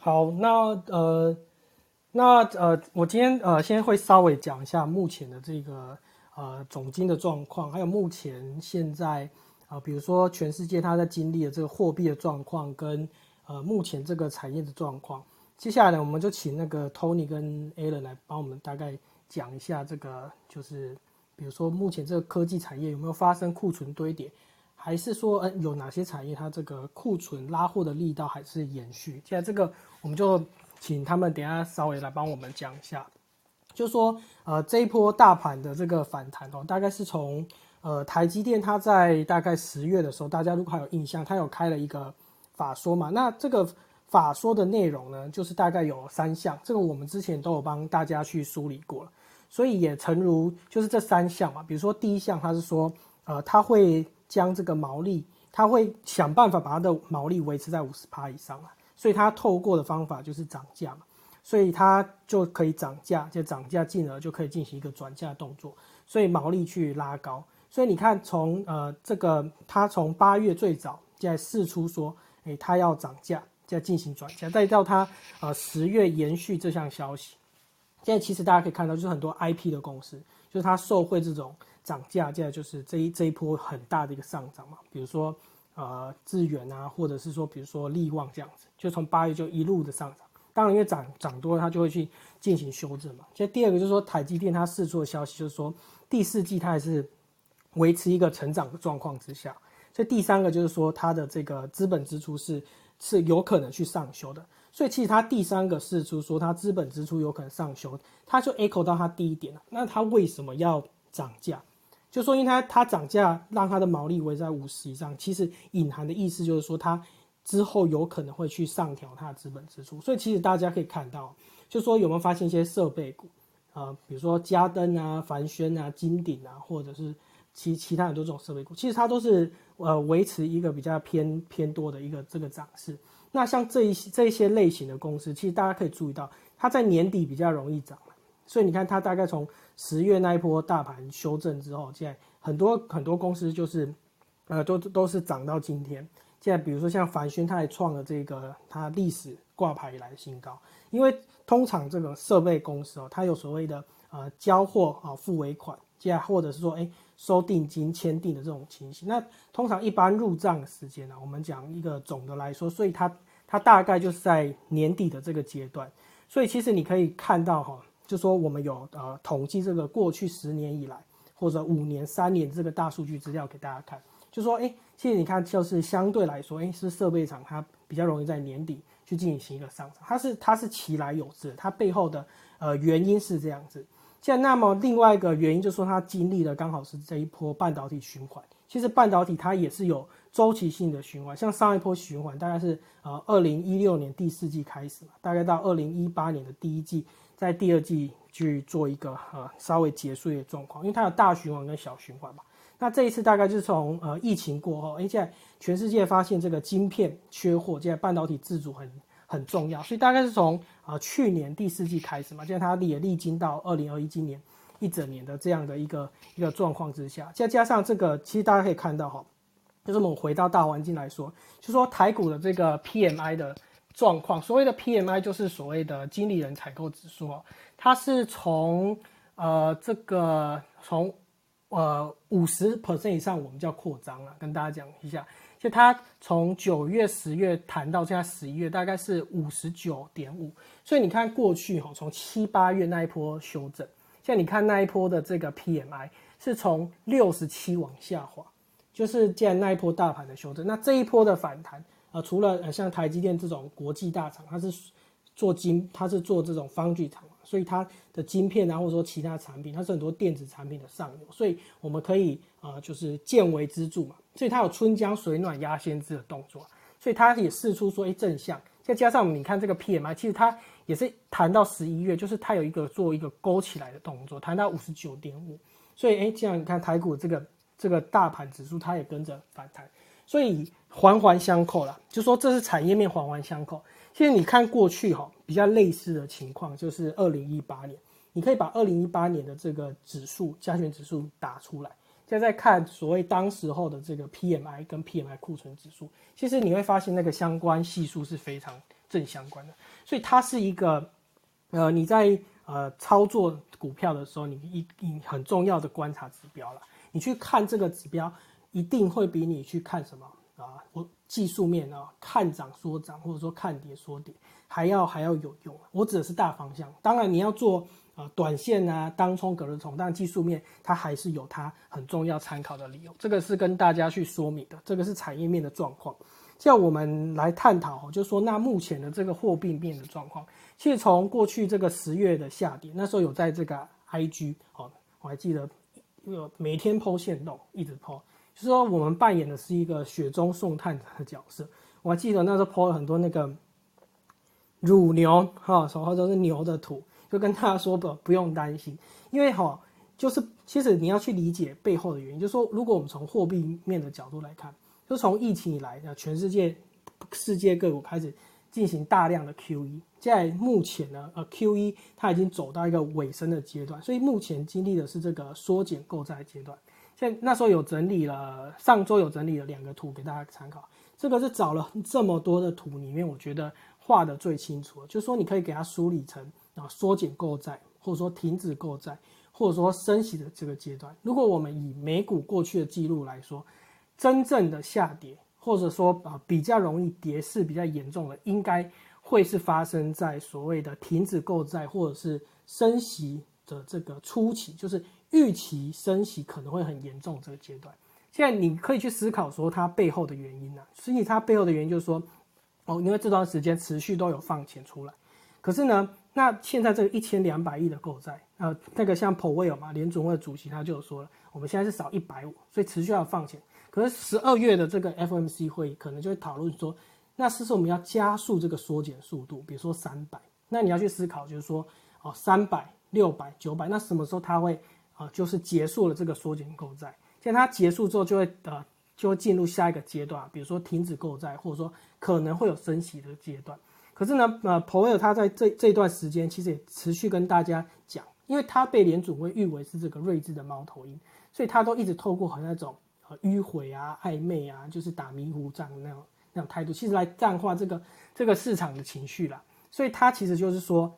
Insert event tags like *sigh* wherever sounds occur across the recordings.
好，那呃，那呃，我今天呃，先会稍微讲一下目前的这个呃总金的状况，还有目前现在啊，比如说全世界它在经历的这个货币的状况，跟呃目前这个产业的状况。接下来呢，我们就请那个 Tony 跟 Alan 来帮我们大概讲一下这个，就是比如说目前这个科技产业有没有发生库存堆叠。还是说，嗯，有哪些产业它这个库存拉货的力道还是延续？现在这个我们就请他们等下稍微来帮我们讲一下，就说，呃，这一波大盘的这个反弹哦，大概是从呃台积电它在大概十月的时候，大家如果还有印象，它有开了一个法说嘛，那这个法说的内容呢，就是大概有三项，这个我们之前都有帮大家去梳理过了，所以也诚如就是这三项嘛，比如说第一项，它是说，呃，它会。将这个毛利，他会想办法把它的毛利维持在五十趴以上啊，所以他透过的方法就是涨价嘛，所以他就可以涨价，就涨价进而就可以进行一个转嫁动作，所以毛利去拉高。所以你看，从呃这个他从八月最早在试出说，诶他要涨价，在进行转嫁，再到他呃十月延续这项消息，现在其实大家可以看到，就是很多 IP 的公司，就是他受惠这种。涨价，现在就是这一这一波很大的一个上涨嘛，比如说呃智远啊，或者是说比如说利旺这样子，就从八月就一路的上涨。当然因为涨涨多了，它就会去进行修正嘛。其实第二个就是说台积电它释出的消息就是说第四季它还是维持一个成长的状况之下。所以第三个就是说它的这个资本支出是是有可能去上修的。所以其实它第三个释出说它资本支出有可能上修，它就 echo 到它第一点了。那它为什么要涨价？就说，因为它它涨价，让它的毛利维在五十以上，其实隐含的意思就是说，它之后有可能会去上调它的资本支出。所以其实大家可以看到，就说有没有发现一些设备股啊，比如说嘉登啊、凡轩啊、金鼎啊，或者是其其他很多这种设备股，其实它都是呃维持一个比较偏偏多的一个这个涨势。那像这一些这一些类型的公司，其实大家可以注意到，它在年底比较容易涨。所以你看，它大概从十月那一波大盘修正之后，现在很多很多公司就是，呃，都都是涨到今天。现在比如说像凡轩，它也创了这个它历史挂牌以来的新高。因为通常这个设备公司哦，它有所谓的呃交货啊付尾款，现在或者是说哎收定金签订的这种情形。那通常一般入账的时间呢，我们讲一个总的来说，所以它它大概就是在年底的这个阶段。所以其实你可以看到哈。就说我们有呃统计这个过去十年以来或者五年、三年这个大数据资料给大家看，就说哎，其实你看就是相对来说，哎，是设备厂它比较容易在年底去进行一个上涨，它是它是其来有致，它背后的呃原因是这样子。现在那么另外一个原因就是说它经历了刚好是这一波半导体循环，其实半导体它也是有周期性的循环，像上一波循环大概是呃二零一六年第四季开始嘛，大概到二零一八年的第一季。在第二季去做一个呃稍微结束的状况，因为它有大循环跟小循环嘛。那这一次大概就是从呃疫情过后，哎，现在全世界发现这个晶片缺货，现在半导体自主很很重要，所以大概是从啊去年第四季开始嘛，现在它也历经到二零二一今年一整年的这样的一个一个状况之下，再加上这个，其实大家可以看到哈，就是我们回到大环境来说，就说台股的这个 PMI 的。状况，所谓的 PMI 就是所谓的经理人采购指数哦，它是从呃这个从呃五十 percent 以上，我们叫扩张了，跟大家讲一下，就它从九月、十月谈到现在十一月，大概是五十九点五，所以你看过去哈，从七八月那一波修正，现在你看那一波的这个 PMI 是从六十七往下滑，就是见那一波大盘的修正，那这一波的反弹。呃，除了呃像台积电这种国际大厂，它是做晶，它是做这种方具厂，所以它的晶片啊，或者说其他产品，它是很多电子产品的上游，所以我们可以啊，就是见微知著嘛，所以它有春江水暖鸭先知的动作，所以它也试出说，哎，正向，再加上你看这个 PMI，其实它也是谈到十一月，就是它有一个做一个勾起来的动作，谈到五十九点五，所以哎，这样你看台股这个这个大盘指数，它也跟着反弹。所以环环相扣啦，就说这是产业面环环相扣。现在你看过去哈，比较类似的情况就是二零一八年，你可以把二零一八年的这个指数加权指数打出来，现在看所谓当时候的这个 PMI 跟 PMI 库存指数，其实你会发现那个相关系数是非常正相关的，所以它是一个呃你在呃操作股票的时候，你一你很重要的观察指标了。你去看这个指标，一定会比你去看什么啊？我技术面啊，看涨说涨，或者说看跌说跌，还要还要有用。我指的是大方向，当然你要做啊短线啊，当冲隔日冲，但技术面它还是有它很重要参考的理由。这个是跟大家去说明的，这个是产业面的状况。叫我们来探讨，就说那目前的这个货币面的状况，其实从过去这个十月的下跌，那时候有在这个 IG 哦，我还记得。有每天剖线动，一直剖，就是说我们扮演的是一个雪中送炭的角色。我还记得那时候剖了很多那个乳牛哈，手后都是牛的图，就跟大家说不不用担心，因为哈，就是其实你要去理解背后的原因，就是说如果我们从货币面的角度来看，就从疫情以来，全世界世界各国开始。进行大量的 QE，在目前呢，呃，QE 它已经走到一个尾声的阶段，所以目前经历的是这个缩减购债阶段。现那时候有整理了，上周有整理了两个图给大家参考。这个是找了这么多的图里面，我觉得画的最清楚，就是说你可以给它梳理成啊，缩减购债，或者说停止购债，或者说升息的这个阶段。如果我们以美股过去的记录来说，真正的下跌。或者说啊，比较容易跌势比较严重的，应该会是发生在所谓的停止购债或者是升息的这个初期，就是预期升息可能会很严重这个阶段。现在你可以去思考说它背后的原因呢？实际它背后的原因就是说，哦，因为这段时间持续都有放钱出来，可是呢，那现在这个一千两百亿的购债，呃，那个像 Powell 嘛，联总会主席他就有说了，我们现在是少一百五，所以持续要放钱。可是十二月的这个 FMC 会议可能就会讨论说，那是不是我们要加速这个缩减速度？比如说三百，那你要去思考，就是说，哦，三百、六百、九百，那什么时候它会啊，就是结束了这个缩减购债？现在它结束之后，就会呃，就会进入下一个阶段，比如说停止购债，或者说可能会有升息的阶段。可是呢，呃，鲍威尔他在这这段时间其实也持续跟大家讲，因为他被联储会誉为是这个睿智的猫头鹰，所以他都一直透过很那种呃。迂回啊，暧昧啊，就是打迷糊仗那种那种态度，其实来淡化这个这个市场的情绪啦。所以他其实就是说，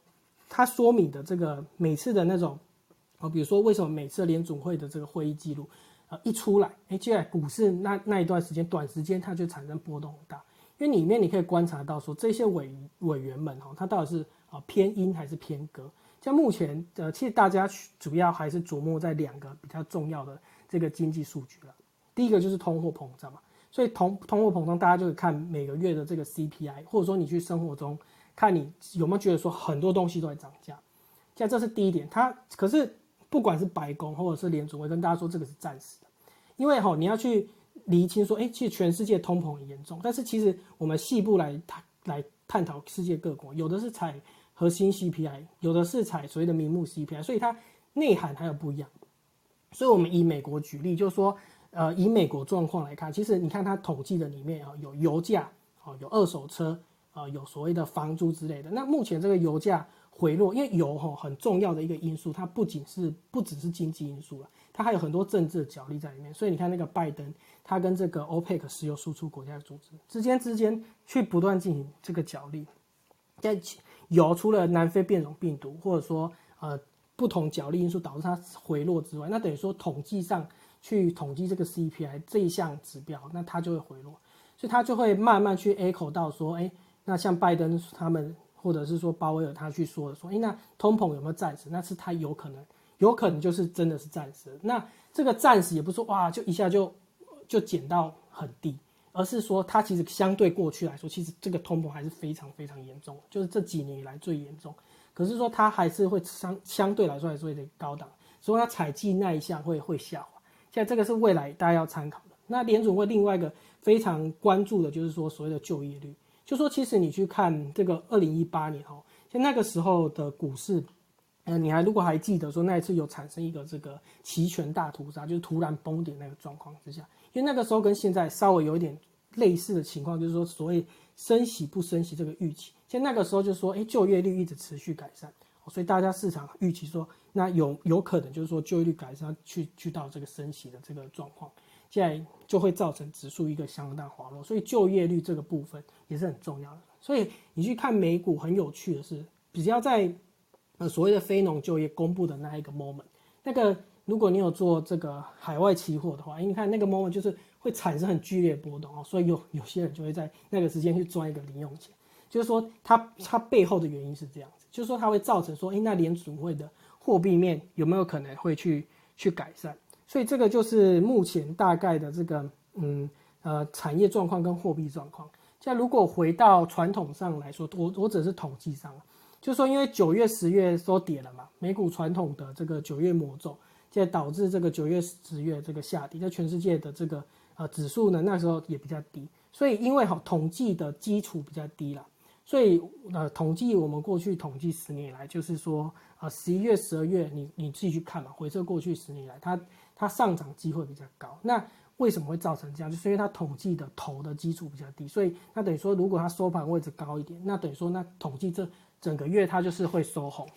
他说明的这个每次的那种，哦，比如说为什么每次联总会的这个会议记录，呃，一出来，哎，接下来股市那那一段时间，短时间它就产生波动很大，因为里面你可以观察到说，这些委委员们哈，他到底是啊偏阴还是偏鸽？像目前呃，其实大家主要还是琢磨在两个比较重要的这个经济数据了。第一个就是通货膨胀嘛，所以通通货膨胀，大家就是看每个月的这个 CPI，或者说你去生活中看你有没有觉得说很多东西都在涨价，现在这是第一点。它可是不管是白宫或者是联储会跟大家说这个是暂时的，因为哈你要去厘清说，哎，其实全世界通膨很严重，但是其实我们细部来探来探讨世界各国，有的是采核心 CPI，有的是采所谓的名目 CPI，所以它内涵还有不一样。所以我们以美国举例，就是说。呃，以美国状况来看，其实你看它统计的里面啊，有油价，哦，有二手车，啊，有所谓的房租之类的。那目前这个油价回落，因为油哈很重要的一个因素，它不仅是不只是经济因素了，它还有很多政治的角力在里面。所以你看那个拜登，他跟这个 OPEC 石油输出国家组织之间之间去不断进行这个角力。在油除了南非变种病毒或者说呃不同角力因素导致它回落之外，那等于说统计上。去统计这个 CPI 这一项指标，那它就会回落，所以它就会慢慢去 echo 到说，哎，那像拜登他们，或者是说鲍威尔他去说的，说，哎，那通膨有没有暂时？那是他有可能，有可能就是真的是暂时。那这个暂时也不是说哇，就一下就就减到很低，而是说它其实相对过去来说，其实这个通膨还是非常非常严重，就是这几年以来最严重。可是说它还是会相相对来说还是会点高档，所以它采计那一项会会下滑。现在这个是未来大家要参考的。那联总会另外一个非常关注的就是说所谓的就业率，就说其实你去看这个二零一八年哦，像那个时候的股市，呃，你还如果还记得说那一次有产生一个这个期权大屠杀，就是突然崩点那个状况之下，因为那个时候跟现在稍微有一点类似的情况，就是说所谓升息不升息这个预期，像那个时候就说，哎，就业率一直持续改善。所以大家市场预期说，那有有可能就是说就业率改善，去去到这个升息的这个状况，现在就会造成指数一个相当滑落。所以就业率这个部分也是很重要的。所以你去看美股，很有趣的是，只要在呃所谓的非农就业公布的那一个 moment，那个如果你有做这个海外期货的话，你看那个 moment 就是会产生很剧烈波动哦，所以有有些人就会在那个时间去赚一个零用钱。就是说，它它背后的原因是这样子，就是说它会造成说，哎，那联储会的货币面有没有可能会去去改善？所以这个就是目前大概的这个嗯呃产业状况跟货币状况。现在如果回到传统上来说，我我只是统计上，就是说因为九月十月都跌了嘛，美股传统的这个九月魔咒，现在导致这个九月十月这个下跌，在全世界的这个呃指数呢那时候也比较低，所以因为好统计的基础比较低了。所以，呃，统计我们过去统计十年以来，就是说，呃，十一月、十二月，你你自己去看嘛，回测过去十年以来，它它上涨机会比较高。那为什么会造成这样？就是因为它统计的头的基础比较低，所以那等于说，如果它收盘位置高一点，那等于说，那统计这整个月它就是会收红。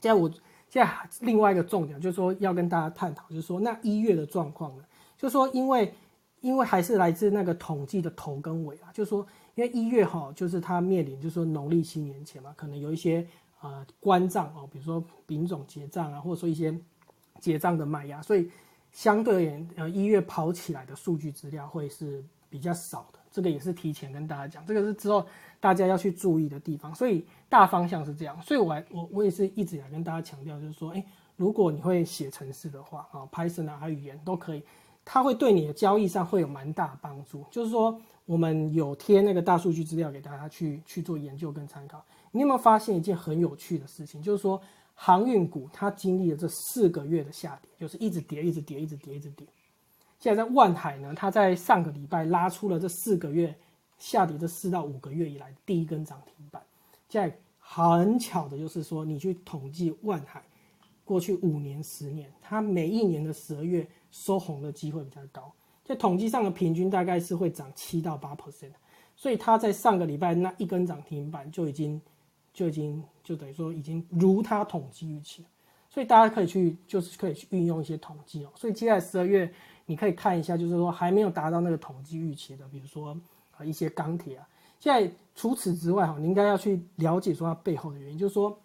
现在我现在另外一个重点就是说，要跟大家探讨，就是说，那一月的状况呢？就是说，因为因为还是来自那个统计的头跟尾啊，就是说。因为一月哈，就是它面临，就是说农历新年前嘛，可能有一些呃关账哦，比如说丙种结账啊，或者说一些结账的卖压，所以相对而言，呃一月跑起来的数据资料会是比较少的。这个也是提前跟大家讲，这个是之后大家要去注意的地方。所以大方向是这样，所以我我我也是一直来跟大家强调，就是说，哎，如果你会写程式的话啊，Python 啊，还有语言都可以，它会对你的交易上会有蛮大帮助，就是说。我们有贴那个大数据资料给大家去去做研究跟参考。你有没有发现一件很有趣的事情？就是说航运股它经历了这四个月的下跌，就是一直跌，一直跌，一直跌，一直跌。现在在万海呢，它在上个礼拜拉出了这四个月下跌这四到五个月以来第一根涨停板。现在很巧的就是说，你去统计万海过去五年、十年，它每一年的十二月收红的机会比较高。在统计上的平均大概是会涨七到八 percent，所以它在上个礼拜那一根涨停板就已经就已经就等于说已经如它统计预期，所以大家可以去就是可以去运用一些统计哦。所以接下来十二月你可以看一下，就是说还没有达到那个统计预期的，比如说啊一些钢铁啊。现在除此之外哈，你应该要去了解说它背后的原因，就是说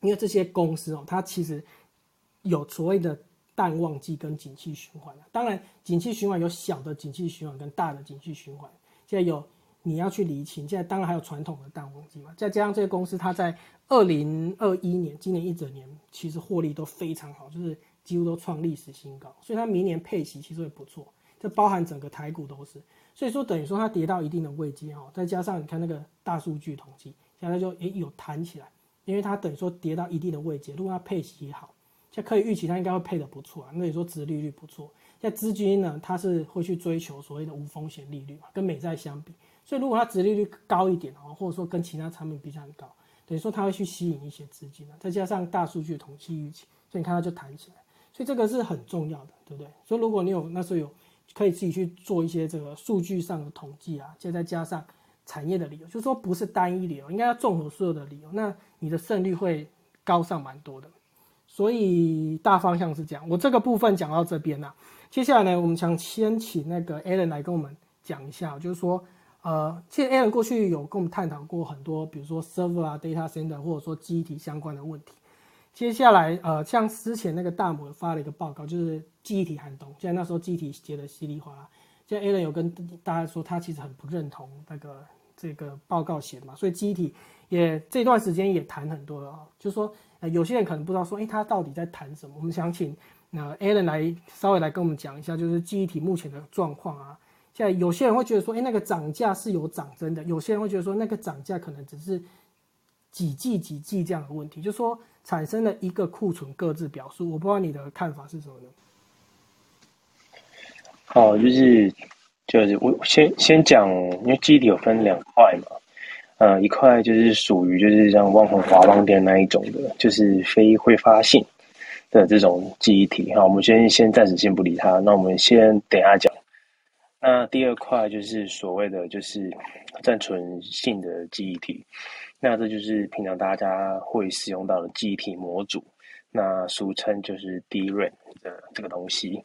因为这些公司哦，它其实有所谓的。淡旺季跟景气循环当然景气循环有小的景气循环跟大的景气循环。现在有你要去理清，现在当然还有传统的淡旺季嘛，再加上这些公司它在二零二一年今年一整年其实获利都非常好，就是几乎都创历史新高，所以它明年配息其实也不错，这包含整个台股都是，所以说等于说它跌到一定的位阶哈，再加上你看那个大数据统计，现在就也有弹起来，因为它等于说跌到一定的位阶，如果它配息也好。现在可以预期它应该会配的不错啊，那你说殖利率不错，现在资金呢它是会去追求所谓的无风险利率嘛，跟美债相比，所以如果它殖利率高一点哦，或者说跟其他产品比较高，等于说它会去吸引一些资金啊，再加上大数据统计预期，所以你看它就弹起来，所以这个是很重要的，对不对？所以如果你有那时候有可以自己去做一些这个数据上的统计啊，再再加上产业的理由，就是说不是单一理由，应该要综合所有的理由，那你的胜率会高上蛮多的。所以大方向是这样，我这个部分讲到这边了。接下来呢，我们想先请那个 Alan 来跟我们讲一下，就是说，呃，其实 Alan 过去有跟我们探讨过很多，比如说 server 啊、data center 或者说机体相关的问题。接下来，呃，像之前那个大摩发了一个报告，就是记忆体寒冬，现在那时候记忆体跌得稀里哗啦。现在 Alan 有跟大家说，他其实很不认同那个这个报告写嘛，所以记忆体也这段时间也谈很多了啊，就是说。呃，有些人可能不知道说，哎，他到底在谈什么？我们想请那 Alan 来稍微来跟我们讲一下，就是记忆体目前的状况啊。现在有些人会觉得说，哎，那个涨价是有涨真的；有些人会觉得说，那个涨价可能只是几季几季这样的问题，就说产生了一个库存各自表述。我不知道你的看法是什么呢？好，就是就是我先先讲，因为记忆体有分两块嘛。呃，一块就是属于就是像旺宏华邦电那一种的，就是非挥发性的这种记忆体哈。我们先先暂时先不理它，那我们先等下讲。那第二块就是所谓的就是暂存性的记忆体，那这就是平常大家会使用到的记忆体模组，那俗称就是 DRAM 的这个东西。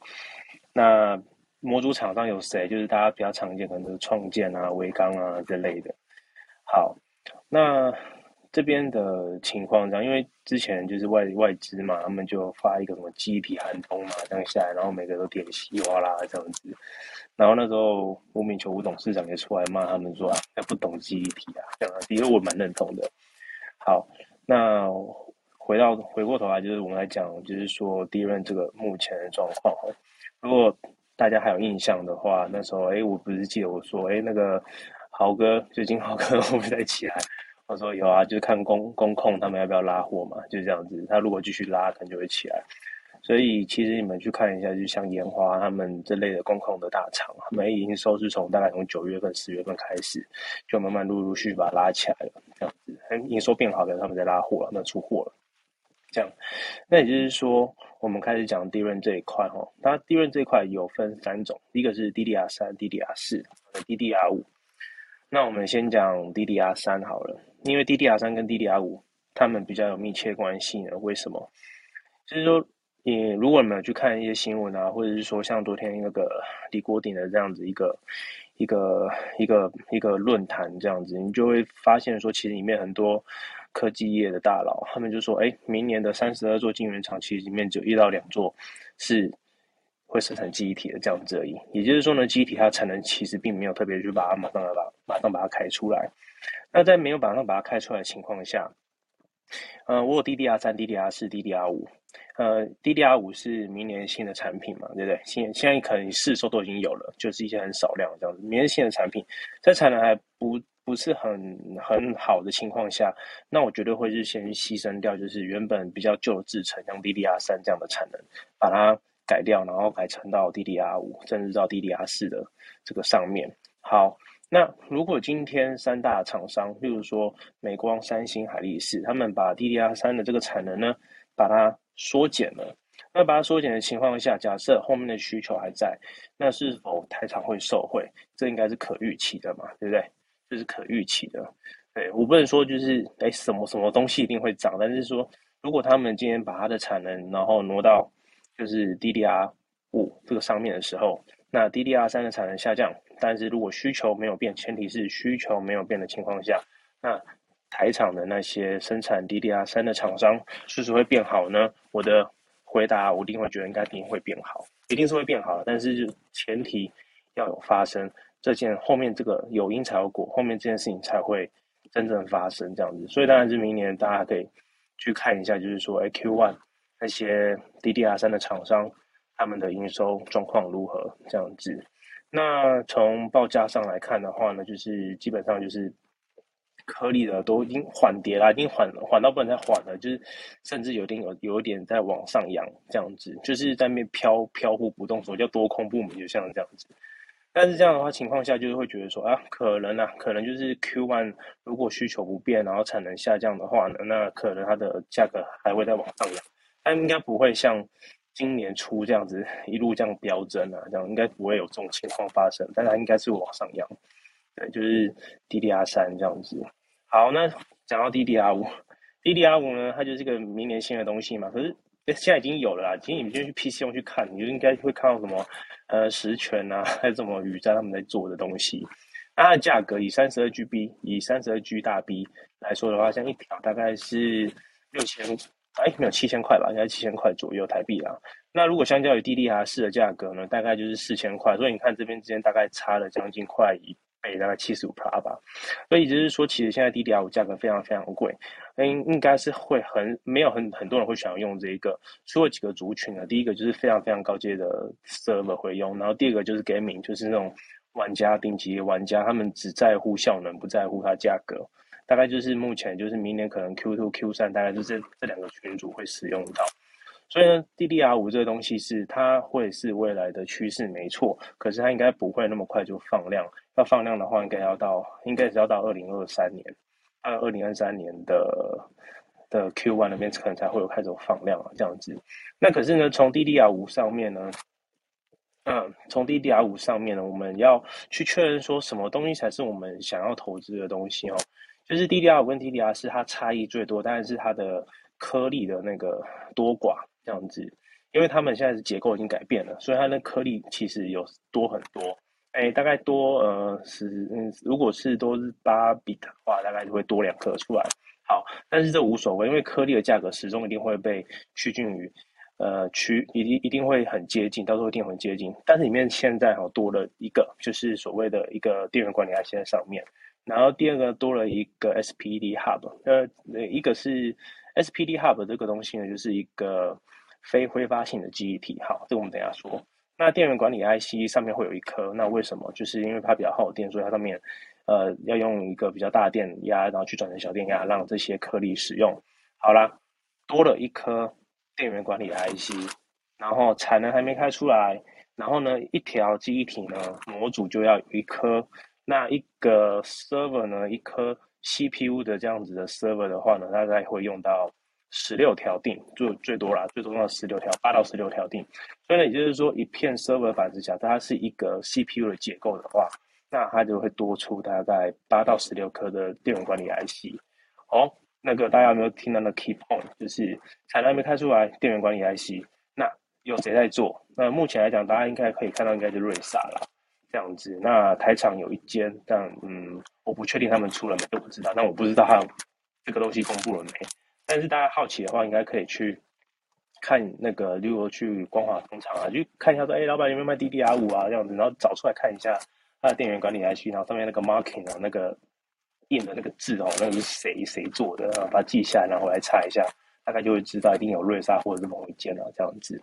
那模组厂商有谁？就是大家比较常见，可能是创建啊、微刚啊这类的。好，那这边的情况这样，因为之前就是外外资嘛，他们就发一个什么集体寒冬嘛，这样下来，然后每个都点稀哗啦这样子。然后那时候吴敏球吴董事长也出来骂他们说啊，不懂记忆体啊，这样，其实我蛮认同的。好，那回到回过头来，就是我们来讲，就是说第一任这个目前的状况。如果大家还有印象的话，那时候哎，我不是记得我说哎，那个豪哥最近豪哥 *laughs* 会不会再起来？我说有啊，就是看公公控他们要不要拉货嘛，就是这样子。他如果继续拉，可能就会起来。所以其实你们去看一下，就像烟花他们这类的公控的大厂，他们营收是从大概从九月份、十月份开始，就慢慢陆陆续续把它拉起来了，这样子，营收变好，可能他们在拉货了，那出货了，这样。那也就是说，我们开始讲利润这一块哈，它利润这一块有分三种，一个是 DDR 三、DDR 四、DDR 五。那我们先讲 DDR 三好了，因为 DDR 三跟 DDR 五它们比较有密切关系呢。为什么？就是说。你如果你们去看一些新闻啊，或者是说像昨天那个李国鼎的这样子一个一个一个一个论坛这样子，你就会发现说，其实里面很多科技业的大佬，他们就说，哎，明年的三十二座晶圆厂，其实里面只有一到两座是会生产记忆体的这样子而已。也就是说呢，记忆体它产能其实并没有特别去把它马上把马上把它开出来。那在没有马上把它开出来的情况下，呃，我有 DDR 三、DDR 四、DDR 五。呃，DDR 五是明年新的产品嘛，对不对？现现在可能市售都已经有了，就是一些很少量这样子。明年新的产品，在产能还不不是很很好的情况下，那我绝对会是先牺牲掉，就是原本比较旧的制程，像 DDR 三这样的产能，把它改掉，然后改成到 DDR 五，甚至到 DDR 四的这个上面。好，那如果今天三大厂商，例如说美光、三星、海力士，他们把 DDR 三的这个产能呢，把它缩减了，那把它缩减的情况下，假设后面的需求还在，那是否台厂会受惠？这应该是可预期的嘛，对不对？这是可预期的。对我不能说就是哎什么什么东西一定会涨，但是说如果他们今天把它的产能然后挪到就是 DDR 五这个上面的时候，那 DDR 三的产能下降，但是如果需求没有变，前提是需求没有变的情况下，那。台厂的那些生产 DDR 三的厂商，是不是会变好呢？我的回答，我一定会觉得应该一定会变好，一定是会变好。但是前提要有发生这件后面这个有因才有果，后面这件事情才会真正发生这样子。所以当然是明年大家可以去看一下，就是说 q one 那些 DDR 三的厂商他们的营收状况如何这样子。那从报价上来看的话呢，就是基本上就是。颗粒的都已经缓跌了，已经缓缓到不能再缓了，就是甚至有点有有点在往上扬这样子，就是在那边飘飘忽不动，所以叫多空不明，就像这样子。但是这样的话情况下，就是会觉得说啊，可能啊，可能就是 Q one 如果需求不变，然后产能下降的话呢，那可能它的价格还会再往上扬，但应该不会像今年初这样子 *laughs* 一路这样飙升啊，这样应该不会有这种情况发生，但它应该是往上扬。对，就是 DDR 三这样子。好，那讲到 DDR 五，DDR 五呢，它就是个明年新的东西嘛。可是现在已经有了啦。其实你们就去 PC 用去看，你就应该会看到什么呃实权啊，*laughs* 还有什么宇瞻他们在做的东西。那它的价格以三十二 GB 以三十二 G 大 B 来说的话，像一条大概是六千，哎，没有七千块吧，应该七千块左右台币啦。那如果相较于 DDR 四的价格呢，大概就是四千块。所以你看这边之间大概差了将近快一倍。大概七十五 p 吧，所以就是说，其实现在 DDR 五价格非常非常贵，应应该是会很没有很很多人会想要用这一个。除了几个族群呢，第一个就是非常非常高阶的 server 会用，然后第二个就是 gaming，就是那种玩家顶级玩家，他们只在乎效能，不在乎它价格。大概就是目前就是明年可能 Q two Q 三，大概就是这这两个群组会使用到。所以呢，DDR 五这个东西是它会是未来的趋势，没错。可是它应该不会那么快就放量，要放量的话，应该要到应该是要到二零二三年，呃，二零二三年的的 Q one 那边可能才会有开始有放量啊，这样子。那可是呢，从 DDR 五上面呢，嗯，从 DDR 五上面呢，我们要去确认说什么东西才是我们想要投资的东西哦。就是 DDR 跟 DDR 是它差异最多，但是它的颗粒的那个多寡。这样子，因为他们现在的结构已经改变了，所以它的颗粒其实有多很多。哎，大概多呃十嗯，如果是都是八 bit 的话，大概就会多两颗出来。好，但是这无所谓，因为颗粒的价格始终一定会被趋近于呃趋一定一定会很接近，到时候一定会很接近。但是里面现在哈多了一个，就是所谓的一个电源管理 IC 在上面，然后第二个多了一个 SPD hub，呃，一个是 SPD hub 这个东西呢，就是一个非挥发性的记忆体。好，这个我们等下说。那电源管理 IC 上面会有一颗，那为什么？就是因为它比较耗电，所以它上面，呃，要用一个比较大的电压，然后去转成小电压，让这些颗粒使用。好啦，多了一颗电源管理 IC，然后产能还没开出来，然后呢，一条记忆体呢，模组就要有一颗，那一个 server 呢，一颗 CPU 的这样子的 server 的话呢，大概会用到。十六条锭，就最多啦，最多用到十六条，八到十六条锭。所以呢，也就是说，一片 server 板子下，它是一个 CPU 的结构的话，那它就会多出大概八到十六颗的电源管理 IC。哦，那个大家有没有听到那 key point？就是产能没开出来，电源管理 IC，那有谁在做？那目前来讲，大家应该可以看到，应该是瑞萨啦，这样子。那台厂有一间，但嗯，我不确定他们出了没，我不知道。但我不知道他这个东西公布了没。但是大家好奇的话，应该可以去看那个，例如去光华工厂啊，去看一下说，哎，老板有没有卖 DDR 五啊这样子，然后找出来看一下它的电源管理 IC，然后上面那个 marking 啊，那个印的那个字哦，那个是谁谁做的，把它记下来，然后来查一下，大概就会知道一定有瑞萨或者是某一件啊这样子。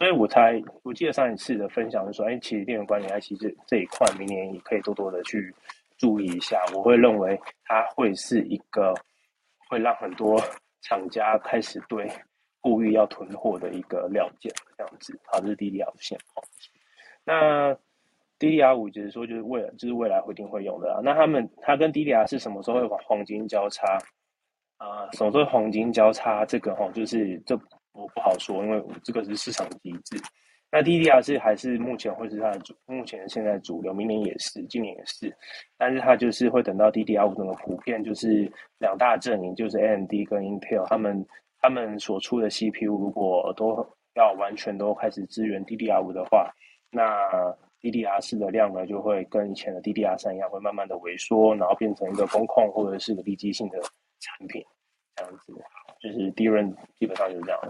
所以我才我记得上一次的分享是说，哎，其实电源管理 IC 这这一块，明年也可以多多的去注意一下。我会认为它会是一个。会让很多厂家开始对故意要囤货的一个料件这样子，好，这是 DDR 线。那 DDR 五就是说，就是未来，就是未来一定会用的啊。那他们，它跟 DDR 是什么时候会黄金交叉啊？什么时候黄金交叉？这个哈，就是这我不好说，因为这个是市场机制。那 DDR 是还是目前会是它的主，目前现在主流，明年也是，今年也是，但是它就是会等到 DDR 五整个普遍，就是两大阵营，就是 AMD 跟 Intel，他们他们所出的 CPU 如果都要完全都开始支援 DDR 五的话，那 DDR 四的量呢就会跟以前的 DDR 三一样，会慢慢的萎缩，然后变成一个风控或者是个立即性的产品，这样子，就是第一轮基本上就是这样。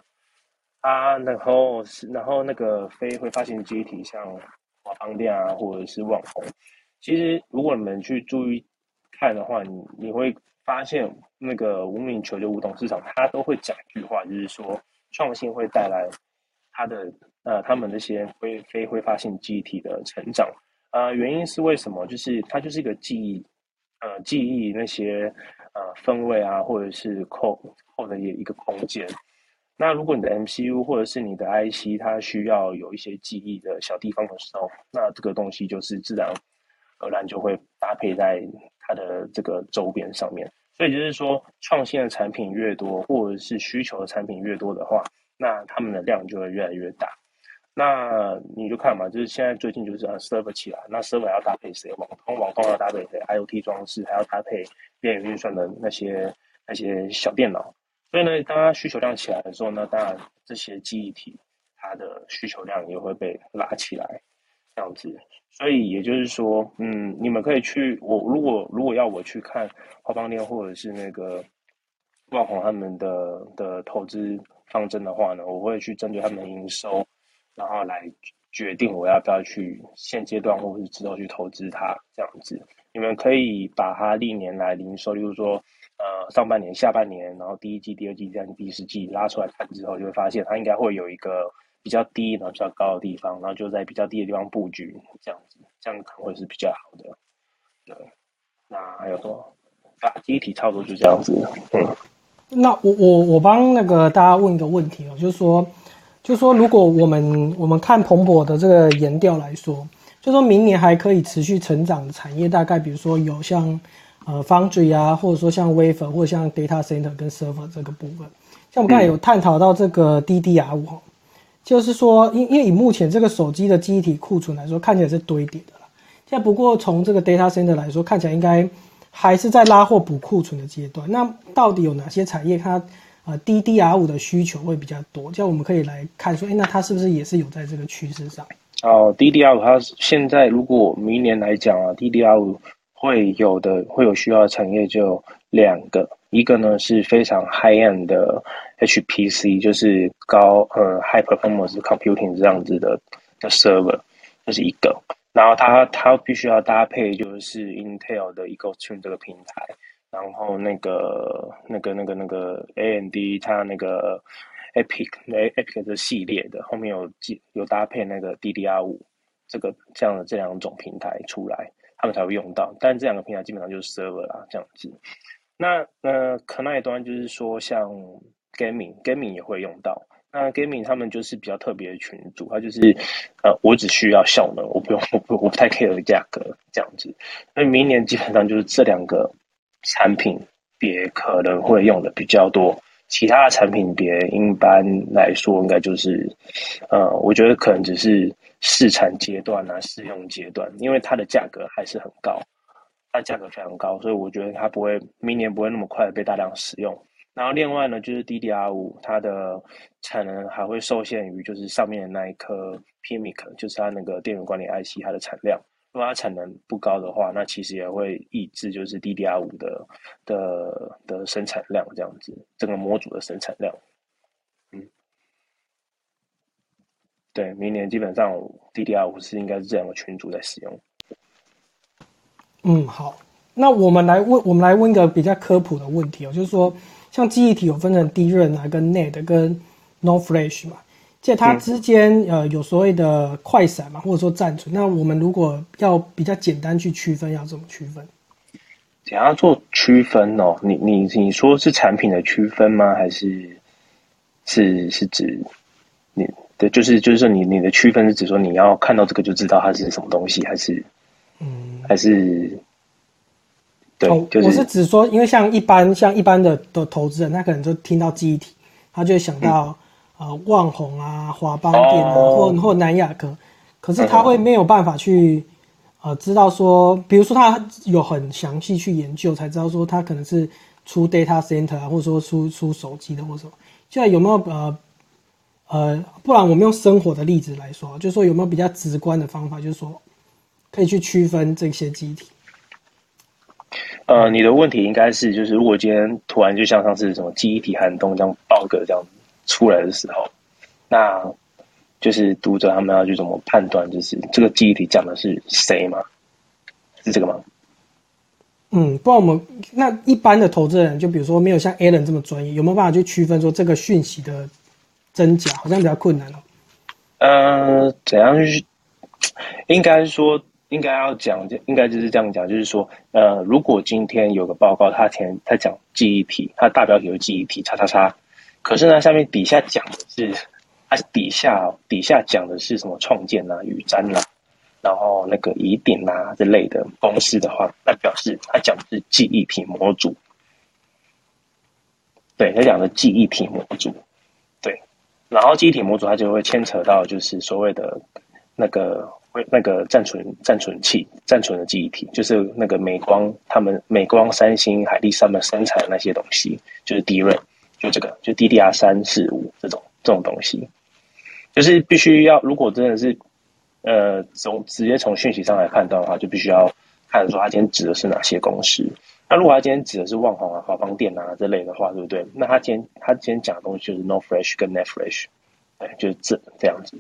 啊，然后是，然后那个非会发现机体，像华邦店啊，或者是网红，其实如果你们去注意看的话，你你会发现那个无名球就吴董事长，他都会讲一句话，就是说创新会带来他的呃他们那些非非挥发性记忆体的成长。呃，原因是为什么？就是它就是一个记忆，呃，记忆那些呃分位啊，或者是扣扣的一一个空间。那如果你的 MCU 或者是你的 IC，它需要有一些记忆的小地方的时候，那这个东西就是自然而然就会搭配在它的这个周边上面。所以就是说，创新的产品越多，或者是需求的产品越多的话，那他们的量就会越来越大。那你就看嘛，就是现在最近就是啊 server 起来，那 server 要搭配谁？网通，网通要搭配谁？IOT 装置还要搭配边缘运算的那些那些小电脑。所以呢，当它需求量起来的时候呢，当然这些记忆体它的需求量也会被拉起来，这样子。所以也就是说，嗯，你们可以去我如果如果要我去看华邦电或者是那个万宏他们的的投资方针的话呢，我会去针对他们营收，然后来决定我要不要去现阶段或者是之后去投资它这样子。你们可以把它历年来营收，例如说。呃，上半年、下半年，然后第一季、第二季这样第四季拉出来看之后，就会发现它应该会有一个比较低、然后比较高的地方，然后就在比较低的地方布局，这样子，这样可能会是比较好的。对，那还有什么？啊，第一体操作就这样子。嗯，那我我我帮那个大家问一个问题哦，就是说，就是说，如果我们我们看蓬勃的这个研调来说，就说明年还可以持续成长的产业，大概比如说有像。呃，foundry 啊，或者说像 wafer 或者像 data center 跟 server 这个部分，像我们刚才有探讨到这个 DDR 五，就是说，因因为以目前这个手机的记忆体库存来说，看起来是堆叠的了。现在不过从这个 data center 来说，看起来应该还是在拉货补库存的阶段。那到底有哪些产业它呃 DDR 五的需求会比较多？这样我们可以来看说，哎，那它是不是也是有在这个趋势上？哦，DDR 五它现在如果明年来讲啊，DDR 五会有的会有需要的产业就两个，一个呢是非常 high end 的 HPC，就是高呃 high performance computing 这样子的的 server，这是一个。然后它它必须要搭配就是 Intel 的 EcoStream 这个平台，然后那个那个那个那个 AMD 它那个 Epic 那 Epic 的系列的后面有有搭配那个 DDR 五这个这样的这两种平台出来，他们才会用到。但这两个平台基本上就是 server 啦，这样子。那呃，可那一端就是说像 gaming gaming 也会用到。那 gaming 他们就是比较特别的群组，他就是，呃，我只需要效能，我不用，我不，我不太 care 价格这样子。所以明年基本上就是这两个产品别可能会用的比较多，其他的产品别一般来说应该就是，呃，我觉得可能只是试产阶段啊，试用阶段，因为它的价格还是很高，它价格非常高，所以我觉得它不会明年不会那么快被大量使用。然后另外呢，就是 DDR 五，它的产能还会受限于就是上面的那一颗 PMIC，就是它那个电源管理 IC 它的产量。如果它产能不高的话，那其实也会抑制就是 DDR 五的的的生产量这样子，整个模组的生产量。嗯，对，明年基本上 DDR 五是应该是这两个群组在使用。嗯，好，那我们来问，我们来问一个比较科普的问题哦，就是说。像记忆体有分成 DRAM 啊，跟 NAND 跟 NOR Flash 嘛，在它之间呃有所谓的快闪嘛，或者说暂存。那我们如果要比较简单去区分，要怎么区分？怎样做区分哦？你你你说是产品的区分吗？还是是是指你的就是就是说你你的区分是指说你要看到这个就知道它是什么东西，还是嗯还是？哦，我是指说，因为像一般像一般的的投资人，他可能就听到记忆体，他就会想到呃万宏啊、华邦电啊，或或南亚科，可是他会没有办法去呃知道说，比如说他有很详细去研究，才知道说他可能是出 data center 啊，或者说出出手机的或者什么。现在有没有呃呃，不然我们用生活的例子来说，就是说有没有比较直观的方法，就是说可以去区分这些机体。呃，你的问题应该是，就是如果今天突然就像上次什么记忆体寒冬这样爆个这样出来的时候，那就是读者他们要去怎么判断，就是这个记忆体讲的是谁吗？是这个吗？嗯，不然我们那一般的投资人，就比如说没有像 Alan 这么专业，有没有办法去区分说这个讯息的真假？好像比较困难哦。呃，怎样去？应该说。应该要讲，应该就是这样讲，就是说，呃，如果今天有个报告，他前他讲记忆体，他大标题有记忆体，叉叉叉，可是呢，下面底下讲的是，它底下底下讲的是什么创建啊、宇瞻啊，然后那个疑点啊之类的公式的话，那表示他讲的是记忆体模组，对他讲的记忆体模组，然后记忆体模组它就会牵扯到就是所谓的那个。那个暂存暂存器暂存的记忆体，就是那个美光他们美光、三星、海力他们生产的那些东西，就是 DRAM，就这个就 DDR 三四五这种这种东西，就是必须要如果真的是呃从直接从讯息上来判断的话，就必须要看说它今天指的是哪些公式。那如果他今天指的是旺宏啊、华邦店啊这类的话，对不对？那他今天他今天讲的东西就是 NOR Flash 跟 Net Fresh，对，就是这这样子。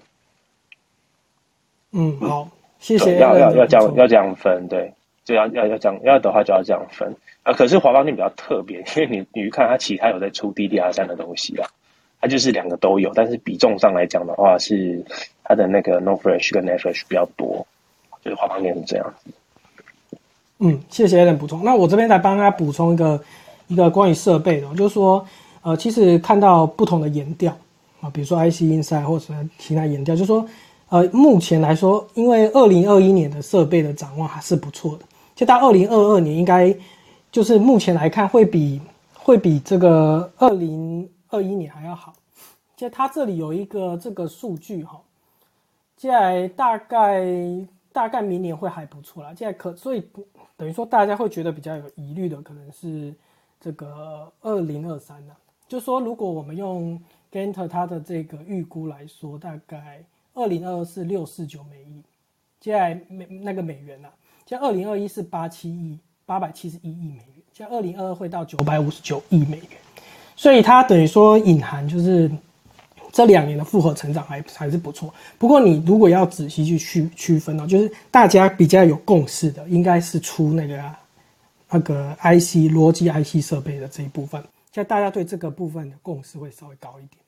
嗯，好，谢谢。要要要这样要这样分，对，就要要要这样要的话就要这样分啊。可是华邦店比较特别，因为你你看它其他有在出 DDR 三的东西啊，它就是两个都有，但是比重上来讲的话，是它的那个 NOR Flash 跟 Net Fresh 比较多，就是华邦店是这样子。嗯，谢谢 A 人补充。那我这边来帮大家补充一个一个关于设备的，就是说，呃，其实看到不同的颜调啊，比如说 IC Inside 或者其他颜调，就是说。呃，目前来说，因为二零二一年的设备的展望还是不错的，就到二零二二年应该就是目前来看会比会比这个二零二一年还要好。就它这里有一个这个数据哈，接下来大概大概明年会还不错啦。现在可所以等于说大家会觉得比较有疑虑的可能是这个二零二三呢，就说如果我们用 Ganter 它的这个预估来说，大概。二零二二是六四九美亿，接下来美那个美元啊，现在二零二一是八七亿八百七十一亿美元，现在二零二二会到九百五十九亿美元，所以它等于说隐含就是这两年的复合成长还还是不错。不过你如果要仔细去区区分呢，就是大家比较有共识的，应该是出那个那个 IC 逻辑 IC 设备的这一部分。现在大家对这个部分的共识会稍微高一点。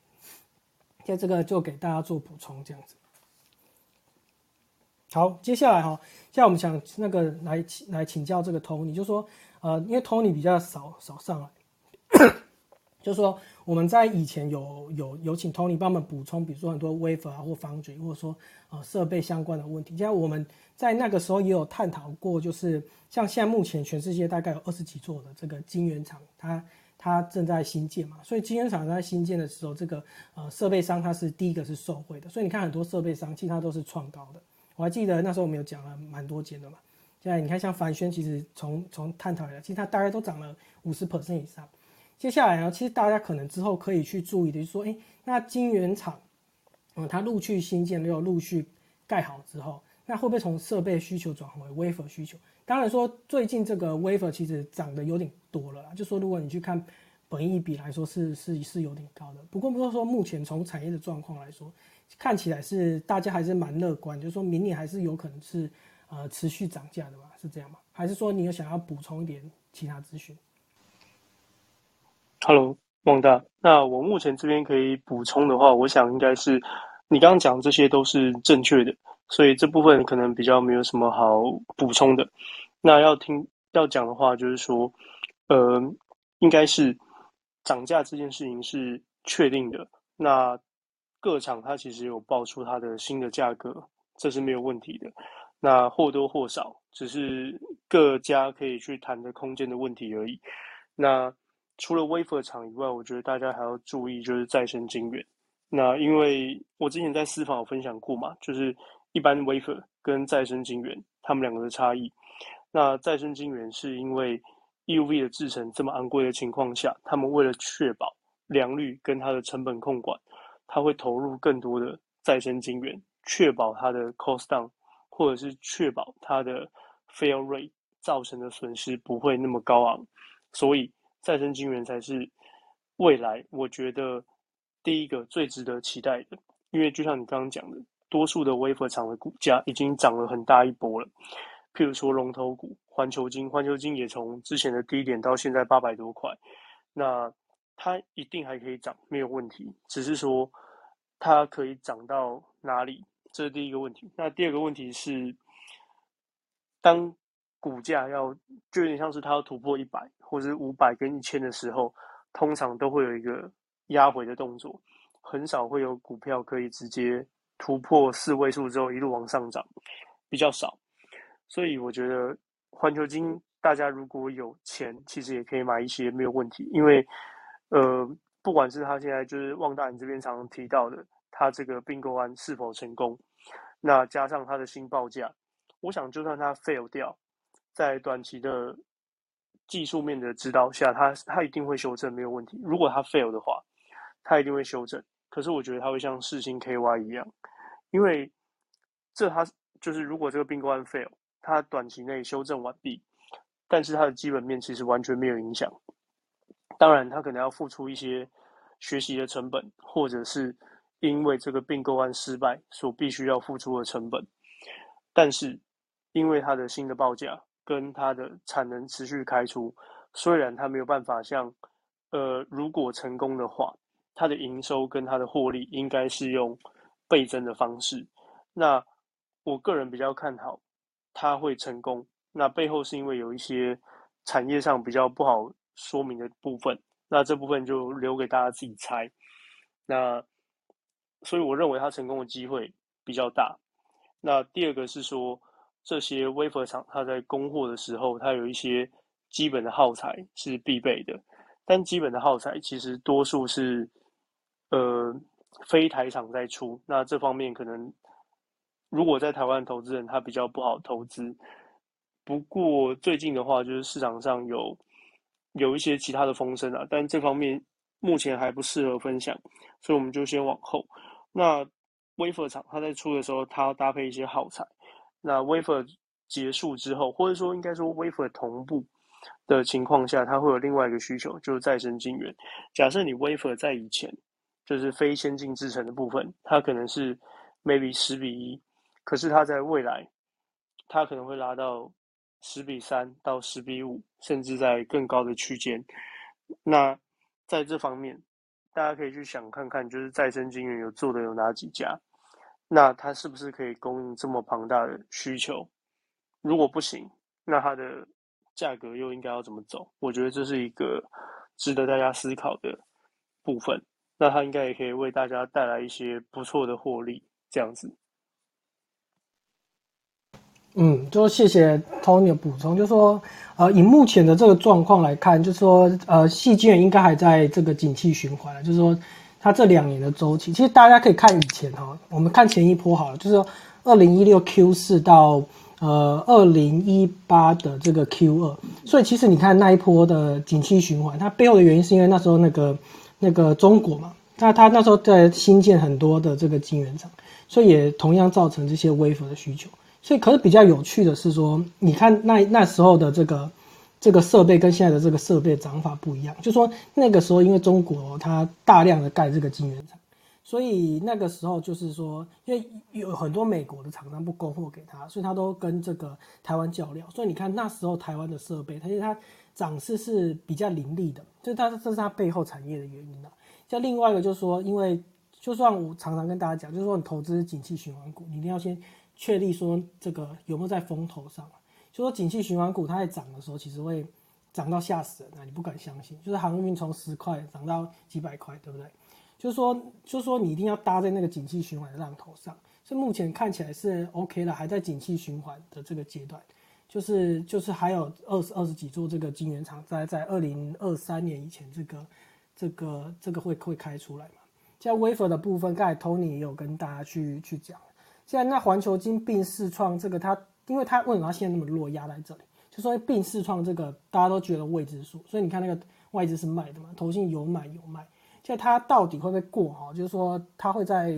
现在这个就给大家做补充，这样子。好，接下来哈，现在我们想那个来来请教这个 Tony，就说呃，因为 Tony 比较少少上来，*coughs* 就说我们在以前有有有请 Tony 帮我们补充，比如说很多 wafer 啊或防水，或者说呃设备相关的问题。现在我们在那个时候也有探讨过，就是像现在目前全世界大概有二十几座的这个晶圆厂，它。它正在新建嘛，所以晶圆厂在新建的时候，这个呃设备商它是第一个是受惠的，所以你看很多设备商其实它都是创高的。我还记得那时候我们有讲了蛮多间的嘛，现在你看像凡轩，其实从从探讨来，其实它大概都涨了五十 percent 以上。接下来呢，其实大家可能之后可以去注意的，就是说，哎，那晶圆厂，嗯，它陆续新建又陆续盖好之后，那会不会从设备需求转为 wafer 需求？当然说，最近这个 wafer 其实涨得有点多了啦。就说如果你去看本益比来说，是是是有点高的。不过不是说目前从产业的状况来说，看起来是大家还是蛮乐观，就是说明年还是有可能是呃持续涨价的嘛，是这样吗？还是说你有想要补充一点其他资讯？Hello，孟大，那我目前这边可以补充的话，我想应该是你刚刚讲这些都是正确的。所以这部分可能比较没有什么好补充的。那要听要讲的话，就是说，呃，应该是涨价这件事情是确定的。那各厂它其实有报出它的新的价格，这是没有问题的。那或多或少，只是各家可以去谈的空间的问题而已。那除了 wafer 厂以外，我觉得大家还要注意就是再生晶圆。那因为我之前在私房有分享过嘛，就是。一般 wafer 跟再生晶圆，它们两个的差异。那再生晶圆是因为 EUV 的制程这么昂贵的情况下，他们为了确保良率跟它的成本控管，它会投入更多的再生晶圆，确保它的 cost down，或者是确保它的 fail rate 造成的损失不会那么高昂。所以再生晶圆才是未来我觉得第一个最值得期待的，因为就像你刚刚讲的。多数的 wafer 厂的股价已经涨了很大一波了，譬如说龙头股环球金，环球金也从之前的低点到现在八百多块，那它一定还可以涨，没有问题，只是说它可以涨到哪里，这是第一个问题。那第二个问题是，当股价要就有点像是它要突破一百或者是五百跟一千的时候，通常都会有一个压回的动作，很少会有股票可以直接。突破四位数之后一路往上涨，比较少，所以我觉得环球金大家如果有钱，其实也可以买一些没有问题，因为呃，不管是他现在就是旺大你这边常常提到的，他这个并购案是否成功，那加上他的新报价，我想就算他 fail 掉，在短期的技术面的指导下，他他一定会修正没有问题。如果他 fail 的话，他一定会修正。可是我觉得它会像世星 KY 一样，因为这它就是如果这个并购案 fail，它短期内修正完毕，但是它的基本面其实完全没有影响。当然，它可能要付出一些学习的成本，或者是因为这个并购案失败所必须要付出的成本。但是，因为它的新的报价跟它的产能持续开出，虽然它没有办法像呃，如果成功的话。它的营收跟它的获利应该是用倍增的方式。那我个人比较看好它会成功。那背后是因为有一些产业上比较不好说明的部分。那这部分就留给大家自己猜。那所以我认为它成功的机会比较大。那第二个是说，这些微波厂它在供货的时候，它有一些基本的耗材是必备的，但基本的耗材其实多数是。呃，非台厂在出，那这方面可能如果在台湾投资人他比较不好投资。不过最近的话，就是市场上有有一些其他的风声啊，但这方面目前还不适合分享，所以我们就先往后。那微波厂它在出的时候，它要搭配一些耗材。那 wafer 结束之后，或者说应该说 wafer 同步的情况下，它会有另外一个需求，就是再生晶圆。假设你 wafer 在以前就是非先进制程的部分，它可能是 maybe 十比一，可是它在未来，它可能会拉到十比三到十比五，甚至在更高的区间。那在这方面，大家可以去想看看，就是再生晶圆有做的有哪几家？那它是不是可以供应这么庞大的需求？如果不行，那它的价格又应该要怎么走？我觉得这是一个值得大家思考的部分。那它应该也可以为大家带来一些不错的获利，这样子。嗯，就谢谢 Tony 的补充，就说，呃，以目前的这个状况来看，就是说，呃，细晶圆应该还在这个景气循环就是说，它这两年的周期，其实大家可以看以前哈，我们看前一波好了，就是二零一六 Q 四到呃二零一八的这个 Q 二，所以其实你看那一波的景气循环，它背后的原因是因为那时候那个那个中国嘛，那它那时候在新建很多的这个晶圆厂，所以也同样造成这些微 r 的需求。所以，可是比较有趣的是说，你看那那时候的这个这个设备跟现在的这个设备涨法不一样。就说那个时候，因为中国它大量的盖这个晶圆厂，所以那个时候就是说，因为有很多美国的厂商不供货给他，所以他都跟这个台湾较量。所以你看那时候台湾的设备，它其实它涨势是比较凌厉的，就它这是它背后产业的原因了。像另外一个就是说，因为就算我常常跟大家讲，就是说你投资景气循环股，你一定要先。确立说这个有没有在风头上？就说景气循环股它在涨的时候，其实会涨到吓死人啊！你不敢相信，就是航运从十块涨到几百块，对不对？就是说，就是说你一定要搭在那个景气循环的浪头上。所以目前看起来是 OK 了，还在景气循环的这个阶段，就是就是还有二十二十几座这个晶圆厂在在二零二三年以前，这个这个这个会会开出来嘛？像 wafer 的部分，刚才 Tony 也有跟大家去去讲。现在那环球金并视创这个，它因为它为什么它现在那么弱压在这里？就说并视创这个大家都觉得未知数，所以你看那个外资是卖的嘛，投信有买有卖。现在它到底会不会过哈？就是说它会在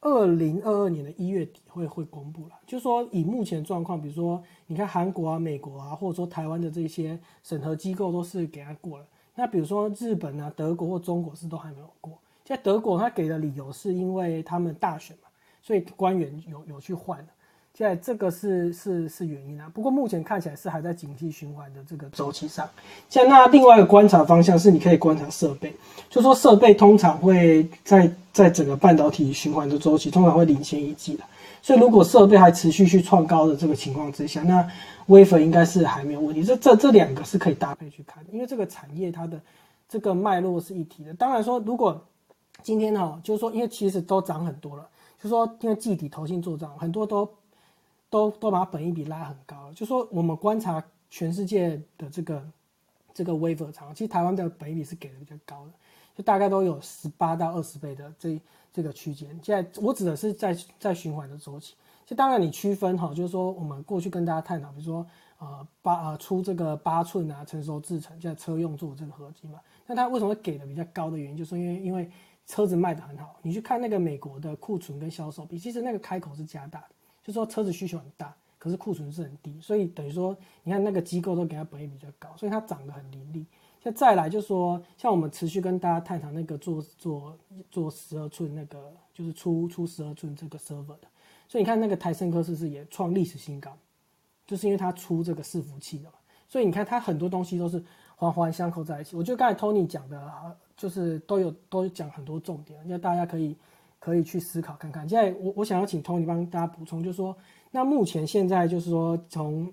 二零二二年的一月底会会公布了。就是说以目前状况，比如说你看韩国啊、美国啊，或者说台湾的这些审核机构都是给它过了。那比如说日本啊、德国或中国是都还没有过。现在德国它给的理由是因为他们大选嘛。所以官员有有去换的，现在这个是是是原因啊。不过目前看起来是还在经济循环的这个周期上。现在那另外一个观察方向是，你可以观察设备，就说设备通常会在在整个半导体循环的周期通常会领先一季的。所以如果设备还持续去创高的这个情况之下，那微粉应该是还没有问题。这这这两个是可以搭配去看，因为这个产业它的这个脉络是一体的。当然说，如果今天哈，就是说，因为其实都涨很多了。就说因为季底投信做账，很多都都都把本益比拉很高。就说我们观察全世界的这个这个 Waver 厂，其实台湾的本益比是给的比较高的，就大概都有十八到二十倍的这这个区间。现在我指的是在在循环的周期。就当然你区分哈，就是说我们过去跟大家探讨，比如说呃八呃出这个八寸啊成熟制成，现在车用做这个合金嘛，那它为什么会给的比较高的原因，就是因为因为。车子卖的很好，你去看那个美国的库存跟销售比，其实那个开口是加大的，就说车子需求很大，可是库存是很低，所以等于说，你看那个机构都给它本益比较高，所以它涨得很凌厉。再再来就说，像我们持续跟大家探讨那个做做做十二寸那个，就是出出十二寸这个 server 的，所以你看那个台盛科是不是也创历史新高，就是因为它出这个伺服器的嘛，所以你看它很多东西都是环环相扣在一起。我觉得刚才 Tony 讲的。就是都有都讲很多重点，那大家可以可以去思考看看。现在我我想要请 Tony 帮大家补充，就是说，那目前现在就是说，从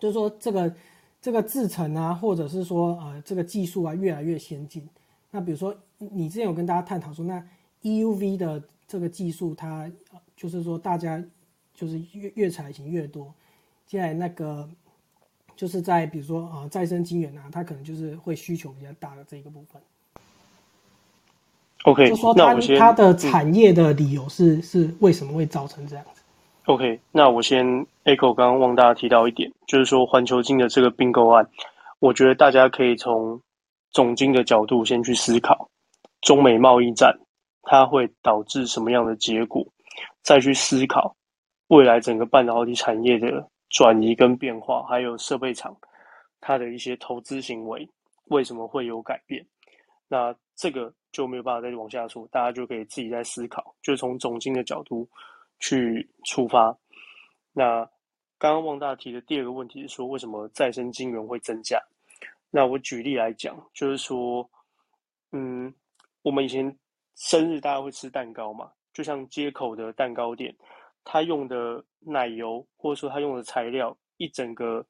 就是说这个这个制程啊，或者是说呃这个技术啊越来越先进。那比如说你之前有跟大家探讨说，那 EUV 的这个技术，它就是说大家就是越越采型越多，现在那个就是在比如说啊再生晶圆啊，它可能就是会需求比较大的这一个部分。OK，就说它它的产业的理由是是为什么会造成这样子？OK，那我先 echo 刚刚汪大家提到一点，就是说环球金的这个并购案，我觉得大家可以从总金的角度先去思考中美贸易战它会导致什么样的结果，再去思考未来整个半导体产业的转移跟变化，还有设备厂它的一些投资行为为什么会有改变。那这个就没有办法再往下说，大家就可以自己在思考，就从总经的角度去出发。那刚刚旺大提的第二个问题是说，为什么再生晶圆会增加？那我举例来讲，就是说，嗯，我们以前生日大家会吃蛋糕嘛，就像街口的蛋糕店，他用的奶油或者说他用的材料，一整个，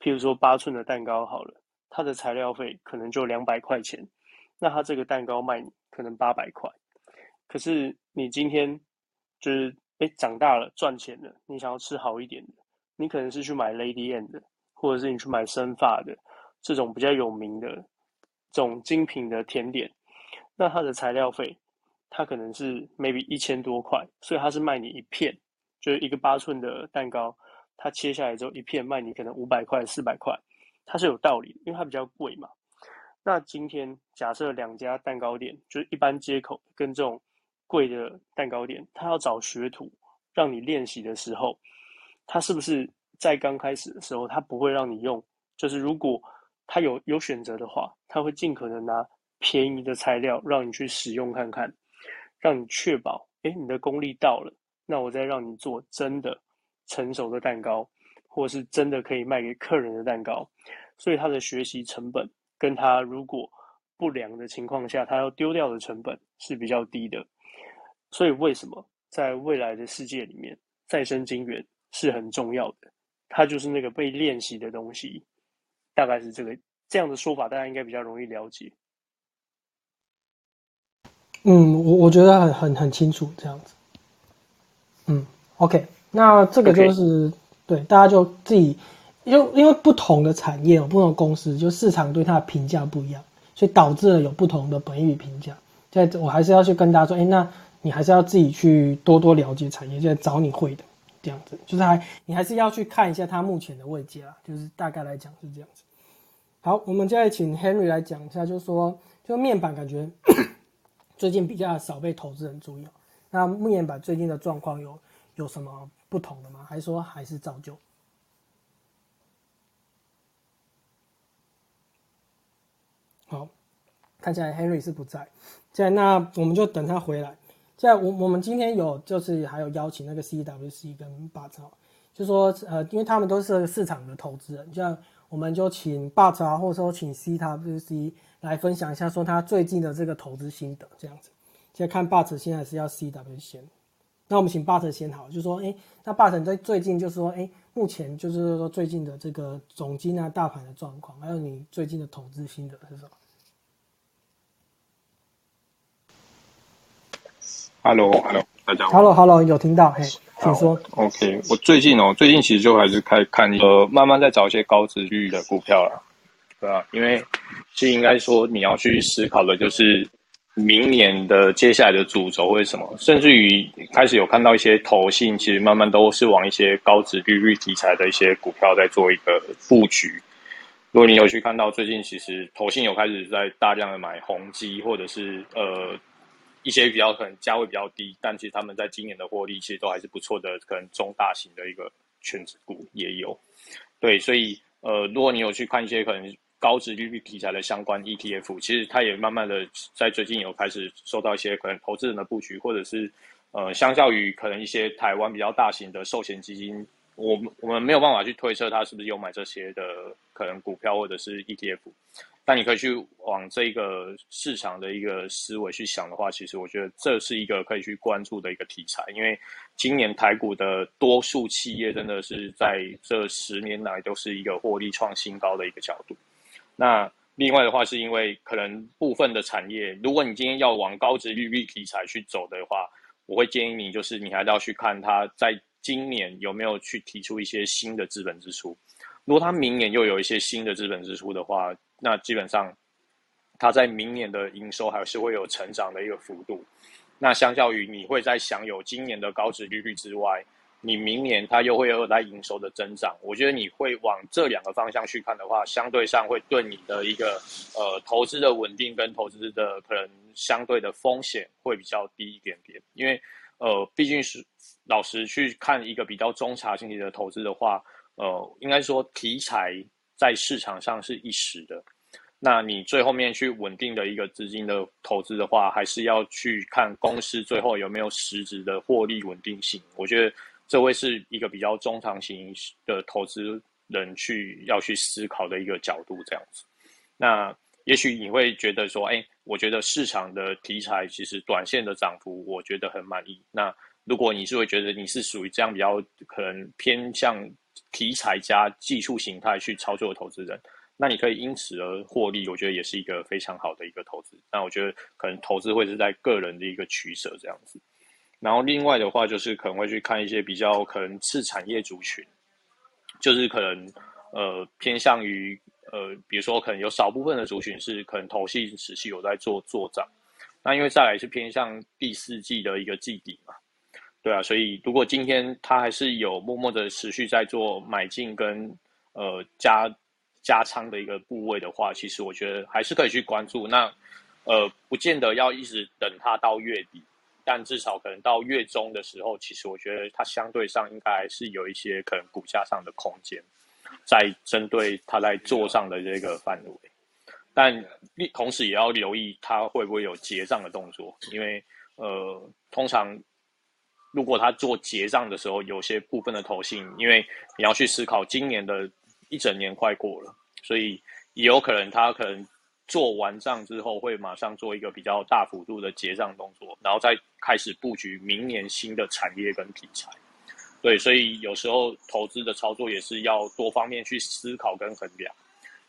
譬如说八寸的蛋糕好了，它的材料费可能就两百块钱，那他这个蛋糕卖你可能八百块，可是你今天就是哎长大了赚钱了，你想要吃好一点的，你可能是去买 Lady N 的，或者是你去买生发的。这种比较有名的这种精品的甜点，那它的材料费，它可能是 maybe 一千多块，所以它是卖你一片，就是一个八寸的蛋糕，它切下来之后一片卖你可能五百块、四百块，它是有道理，因为它比较贵嘛。那今天假设两家蛋糕店，就是一般接口跟这种贵的蛋糕店，他要找学徒让你练习的时候，他是不是在刚开始的时候，他不会让你用，就是如果他有有选择的话，他会尽可能拿便宜的材料让你去使用看看，让你确保，哎，你的功力到了，那我再让你做真的成熟的蛋糕，或是真的可以卖给客人的蛋糕。所以他的学习成本跟他如果不良的情况下，他要丢掉的成本是比较低的。所以为什么在未来的世界里面，再生晶圆是很重要的？它就是那个被练习的东西。大概是这个这样的说法，大家应该比较容易了解。嗯，我我觉得很很很清楚这样子。嗯，OK，那这个就是对大家就自己，因为因为不同的产业有不同的公司，就市场对它的评价不一样，所以导致了有不同的本益评价。在我还是要去跟大家说，哎，那你还是要自己去多多了解产业，就找你会的这样子，就是还你还是要去看一下它目前的位阶啊，就是大概来讲是这样子。好，我们再请 Henry 来讲一下，就是说，就面板感觉最近比较少被投资人注意。那面板最近的状况有有什么不同的吗？还是说还是照旧？好，看起来 Henry 是不在。在那我们就等他回来。在我我们今天有就是还有邀请那个 CWC 跟巴超，就说呃，因为他们都是市场的投资人，像。我们就请 But 啊，或者说请 CWC 来分享一下，说他最近的这个投资心得这样子。现在看 But 现在是要 CW 先，那我们请 But 先好，就说，哎，那 But 在最近就是说，哎，目前就是说最近的这个总金啊、大盘的状况，还有你最近的投资心得是什么？Hello，Hello，大家好。Hello，Hello，有听到嘿。请说。OK，我最近哦，最近其实就还是开看呃，慢慢在找一些高值率的股票了，对啊，因为其实应该说你要去思考的就是明年的接下来的主轴会是什么，甚至于开始有看到一些投信，其实慢慢都是往一些高值利率题材的一些股票在做一个布局。如果你有去看到最近其实投信有开始在大量的买宏基，或者是呃。一些比较可能价位比较低，但其实他们在今年的获利其实都还是不错的，可能中大型的一个全职股也有。对，所以呃，如果你有去看一些可能高值利率题材的相关 ETF，其实它也慢慢的在最近有开始受到一些可能投资人的布局，或者是呃，相较于可能一些台湾比较大型的寿险基金，我们我们没有办法去推测它是不是有买这些的可能股票或者是 ETF。但你可以去往这个市场的一个思维去想的话，其实我觉得这是一个可以去关注的一个题材，因为今年台股的多数企业真的是在这十年来都是一个获利创新高的一个角度。那另外的话，是因为可能部分的产业，如果你今天要往高值利率题材去走的话，我会建议你就是你还是要去看它在今年有没有去提出一些新的资本支出。如果它明年又有一些新的资本支出的话，那基本上，它在明年的营收还是会有成长的一个幅度。那相较于你会在享有今年的高值利率之外，你明年它又会有来营收的增长，我觉得你会往这两个方向去看的话，相对上会对你的一个呃投资的稳定跟投资的可能相对的风险会比较低一点点。因为呃，毕竟是老实去看一个比较中长期的投资的话，呃，应该说题材在市场上是一时的，那你最后面去稳定的一个资金的投资的话，还是要去看公司最后有没有实质的获利稳定性。我觉得。这会是一个比较中长型的投资人去要去思考的一个角度，这样子。那也许你会觉得说，哎，我觉得市场的题材其实短线的涨幅，我觉得很满意。那如果你是会觉得你是属于这样比较可能偏向题材加技术形态去操作的投资人，那你可以因此而获利，我觉得也是一个非常好的一个投资。那我觉得可能投资会是在个人的一个取舍这样子。然后另外的话，就是可能会去看一些比较可能次产业族群，就是可能呃偏向于呃，比如说可能有少部分的族群是可能投信持续有在做做涨，那因为再来是偏向第四季的一个季底嘛，对啊，所以如果今天它还是有默默的持续在做买进跟呃加加仓的一个部位的话，其实我觉得还是可以去关注。那呃，不见得要一直等它到月底。但至少可能到月中的时候，其实我觉得它相对上应该是有一些可能股价上的空间，在针对它在做上的这个范围。但同时也要留意它会不会有结账的动作，因为呃，通常如果它做结账的时候，有些部分的投信，因为你要去思考今年的一整年快过了，所以也有可能他可能。做完账之后，会马上做一个比较大幅度的结账动作，然后再开始布局明年新的产业跟题材。对，所以有时候投资的操作也是要多方面去思考跟衡量。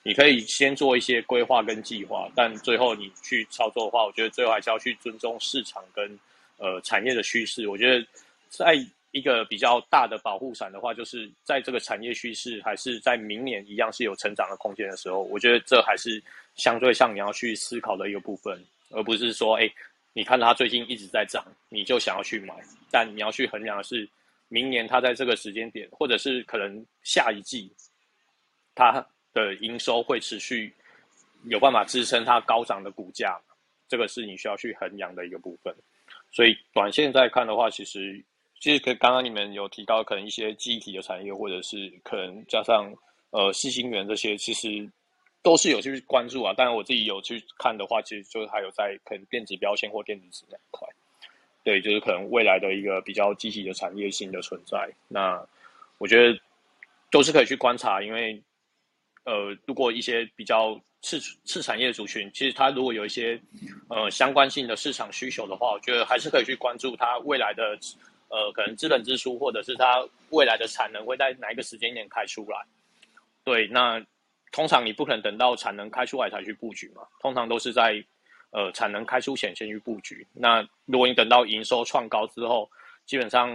你可以先做一些规划跟计划，但最后你去操作的话，我觉得最后还是要去尊重市场跟呃产业的趋势。我觉得在一个比较大的保护伞的话，就是在这个产业趋势还是在明年一样是有成长的空间的时候，我觉得这还是。相对上你要去思考的一个部分，而不是说，哎，你看它最近一直在涨，你就想要去买。但你要去衡量的是，明年它在这个时间点，或者是可能下一季，它的营收会持续有办法支撑它高涨的股价，这个是你需要去衡量的一个部分。所以短线在看的话，其实其实可刚刚你们有提到，可能一些记忆体的产业，或者是可能加上呃细晶圆这些，其实。都是有去关注啊，当然我自己有去看的话，其实就是还有在可能电子标签或电子纸那一块，对，就是可能未来的一个比较积极的产业性的存在。那我觉得都是可以去观察，因为呃，如果一些比较次次产业族群，其实它如果有一些呃相关性的市场需求的话，我觉得还是可以去关注它未来的呃可能资本支出，或者是它未来的产能会在哪一个时间点开出来。对，那。通常你不可能等到产能开出来才去布局嘛，通常都是在呃产能开出前先去布局。那如果你等到营收创高之后，基本上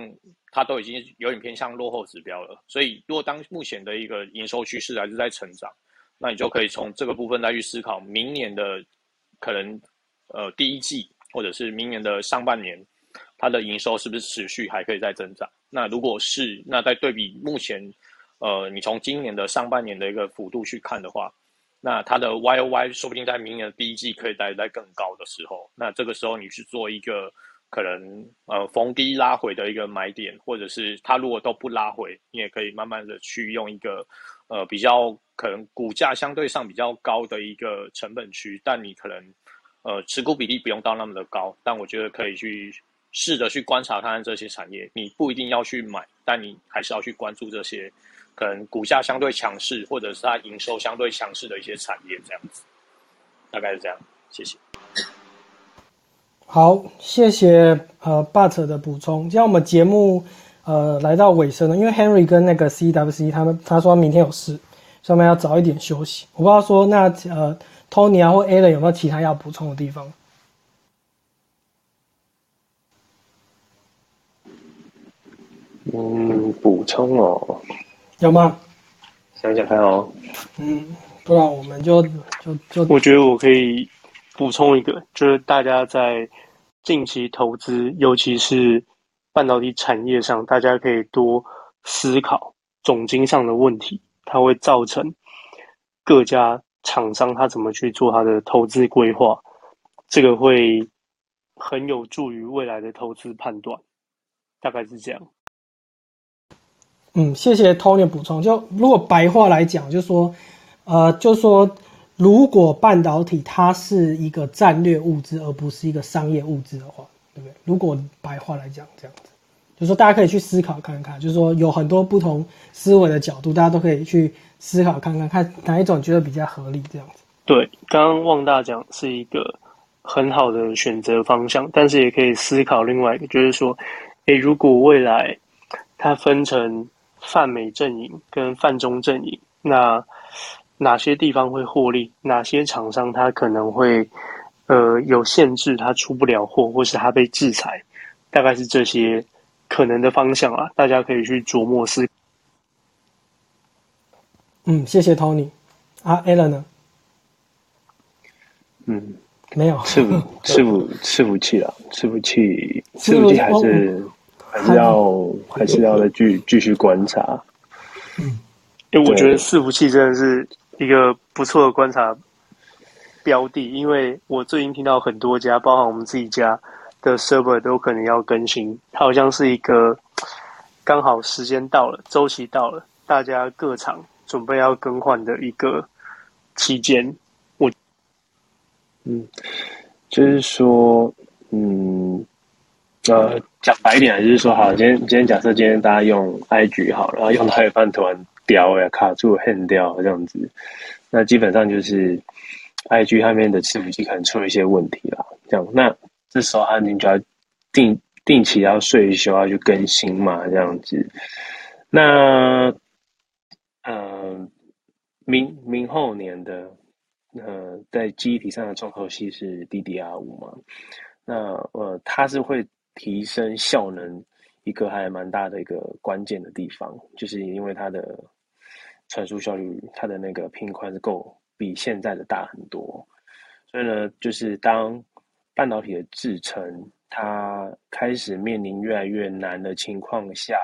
它都已经有点偏向落后指标了。所以如果当目前的一个营收趋势还是在成长，那你就可以从这个部分再去思考明年的可能呃第一季或者是明年的上半年，它的营收是不是持续还可以再增长？那如果是，那在对比目前。呃，你从今年的上半年的一个幅度去看的话，那它的 Y O Y 说不定在明年的第一季可以待在更高的时候，那这个时候你去做一个可能呃逢低拉回的一个买点，或者是它如果都不拉回，你也可以慢慢的去用一个呃比较可能股价相对上比较高的一个成本区，但你可能呃持股比例不用到那么的高，但我觉得可以去试着去观察看看这些产业，你不一定要去买，但你还是要去关注这些。可能股价相对强势，或者是它营收相对强势的一些产业，这样子，大概是这样。谢谢。好，谢谢呃 But 的补充。今天我们节目呃来到尾声了，因为 Henry 跟那个 CWC 他们他说明天有事，所以我们要早一点休息。我不知道说那呃 Tony 啊或 Alan 有没有其他要补充的地方？嗯，补充哦。有吗？想想看哦。嗯，不然我们就就就。我觉得我可以补充一个，就是大家在近期投资，尤其是半导体产业上，大家可以多思考总经上的问题，它会造成各家厂商他怎么去做他的投资规划，这个会很有助于未来的投资判断，大概是这样。嗯，谢谢 Tony 补充。就如果白话来讲，就说，呃，就说如果半导体它是一个战略物资，而不是一个商业物资的话，对不对？如果白话来讲，这样子，就说大家可以去思考看看，就是说有很多不同思维的角度，大家都可以去思考看看，看哪一种觉得比较合理，这样子。对，刚刚旺大讲是一个很好的选择方向，但是也可以思考另外一个，就是说，诶，如果未来它分成泛美阵营跟泛中阵营，那哪些地方会获利？哪些厂商它可能会呃有限制，它出不了货，或是它被制裁？大概是这些可能的方向啊，大家可以去琢磨思。嗯，谢谢 Tony。啊，Allen 呢？嗯，没有。伺服 *laughs* 伺服伺服器啊，伺服器伺服器还是。还是要还是要再继继续观察。嗯，因为我觉得伺服器真的是一个不错的观察标的，因为我最近听到很多家，包含我们自己家的 server 都可能要更新，它好像是一个刚好时间到了，周期到了，大家各厂准备要更换的一个期间。我嗯，就是说，嗯。呃，讲白一点，就是说，好，今天今天假设今天大家用 IG 好，然后用到一半突然掉呀，卡住、很掉这样子，那基本上就是 IG 上面的伺服器可能出了一些问题啦。这样，那这时候它你就要定定期要税修要去更新嘛，这样子。那呃，明明后年的呃，在记忆体上的重头戏是 DDR 五嘛？那呃，它是会。提升效能一个还蛮大的一个关键的地方，就是因为它的传输效率，它的那个频宽是够比现在的大很多，所以呢，就是当半导体的制程它开始面临越来越难的情况下，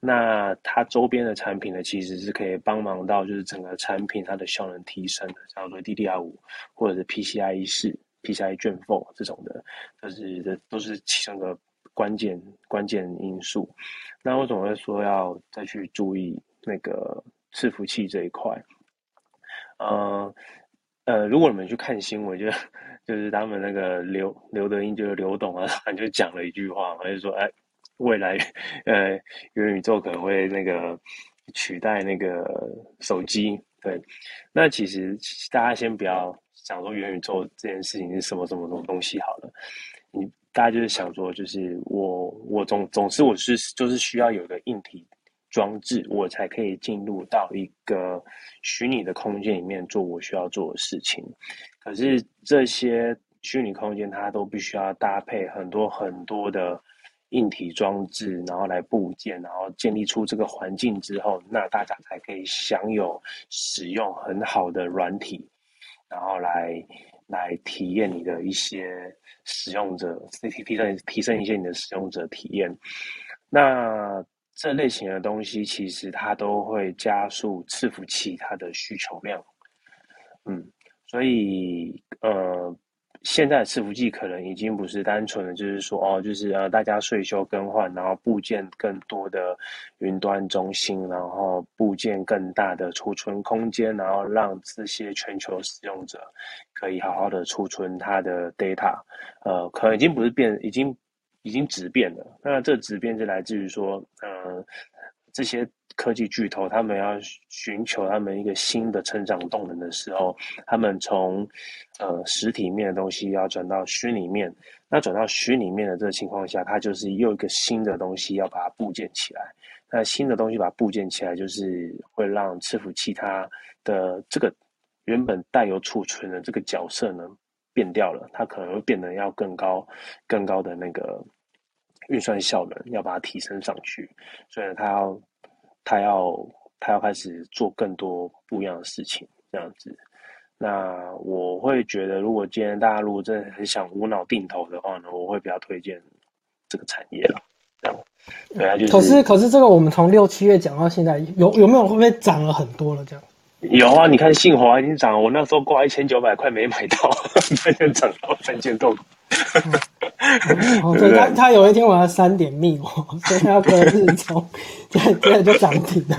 那它周边的产品呢，其实是可以帮忙到就是整个产品它的效能提升的，像说 DDR 五或者是 PCIe 四。PCI 卷缝这种的，都是这都是其中的关键关键因素。那我总会说要再去注意那个伺服器这一块。呃呃，如果你们去看新闻，就就是他们那个刘刘德英就是刘董啊，他就讲了一句话，他就说：“哎，未来呃元宇宙可能会那个取代那个手机。”对，那其实大家先不要。想说元宇宙这件事情是什么什么什么东西好了，你大家就是想说，就是我我总总是我是就是需要有一个硬体装置，我才可以进入到一个虚拟的空间里面做我需要做的事情。可是这些虚拟空间它都必须要搭配很多很多的硬体装置，然后来部件，然后建立出这个环境之后，那大家才可以享有使用很好的软体。然后来来体验你的一些使用者，提提升提升一些你的使用者体验。那这类型的东西，其实它都会加速伺服器它的需求量。嗯，所以呃。现在的伺服器可能已经不是单纯的，就是说哦，就是呃，大家税收更换，然后部件更多的云端中心，然后部件更大的储存空间，然后让这些全球使用者可以好好的储存它的 data。呃，可能已经不是变，已经已经质变了。那这质变就来自于说，呃，这些。科技巨头他们要寻求他们一个新的成长动能的时候，他们从呃实体面的东西要转到虚拟面，那转到虚拟面的这个情况下，它就是又一个新的东西要把它部件起来。那新的东西把它部件起来，就是会让伺服器它的这个原本带有储存的这个角色呢变掉了，它可能会变得要更高、更高的那个运算效能，要把它提升上去，所以它要。他要他要开始做更多不一样的事情，这样子。那我会觉得，如果今天大家如果真的很想无脑定投的话呢，我会比较推荐这个产业了。对啊，就是。可是可是这个我们从六七月讲到现在，有有没有会不会涨了很多了这样？有啊，你看信华已经涨了，我那时候挂一千九百块没买到，*laughs* 现在涨到三千多。*laughs* 哦，对他他有一天晚上三点密我，*laughs* 所以他要隔日冲，现在现在就涨停了。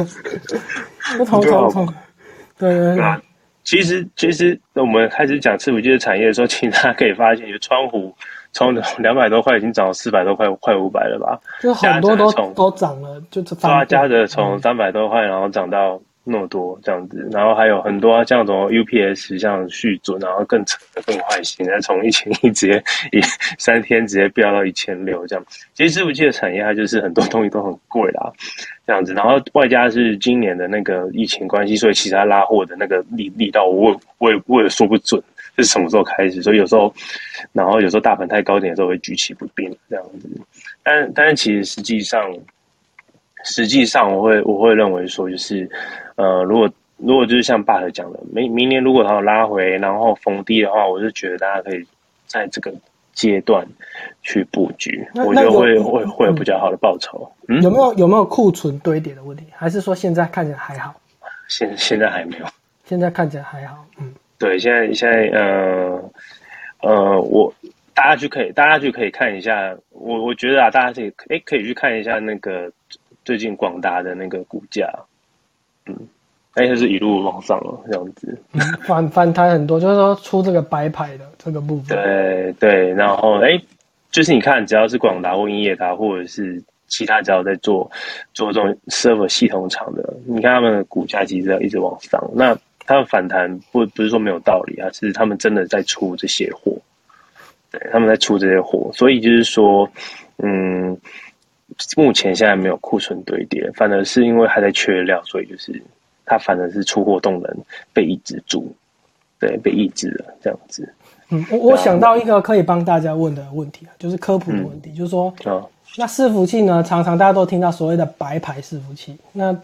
*laughs* 不同同同，对对对。其实其实我们开始讲伺服器的产业的时候，其实大家可以发现，就窗户从两百多块已经涨到四百多块，快五百了吧？就很多都都涨了，就是发家的从三百多块，然后涨到。那么多这样子，然后还有很多像什么 UPS 像续准，然后更扯更坏心，然后从一千一直接一三天直接飙到一千六这样。其实伺服器的产业它就是很多东西都很贵啦，这样子，然后外加是今年的那个疫情关系，所以其他拉货的那个力力道，我我也我也说不准是什么时候开始，所以有时候，然后有时候大盘太高点的时候会举棋不定这样子。但但是其实实际上，实际上我会我会认为说就是。呃，如果如果就是像爸的讲的，明明年如果他有拉回，然后逢低的话，我是觉得大家可以在这个阶段去布局，我觉得会会会有比较好的报酬。嗯，有没有有没有库存堆叠的问题？还是说现在看起来还好？现现在还没有，现在看起来还好。嗯，对，现在现在呃呃，我大家就可以大家就可以看一下，我我觉得啊，大家可以哎可以去看一下那个最近广达的那个股价。嗯，哎，是一路往上了，这样子，反 *laughs* 反弹很多，就是说出这个白牌的这个部分。对对，然后哎，就是你看，只要是广达或英业达，或者是其他只要在做做这种 server 系统厂的，你看他们的股价其实要一直往上。那他们反弹不不是说没有道理啊，是他们真的在出这些货，对，他们在出这些货，所以就是说，嗯。目前现在没有库存堆叠，反而是因为还在缺料，所以就是它反而是出货动能被抑制住，对，被抑制了这样子。嗯，我我想到一个可以帮大家问的问题啊，就是科普的问题，就是说，那伺服器呢，常常大家都听到所谓的白牌伺服器，那。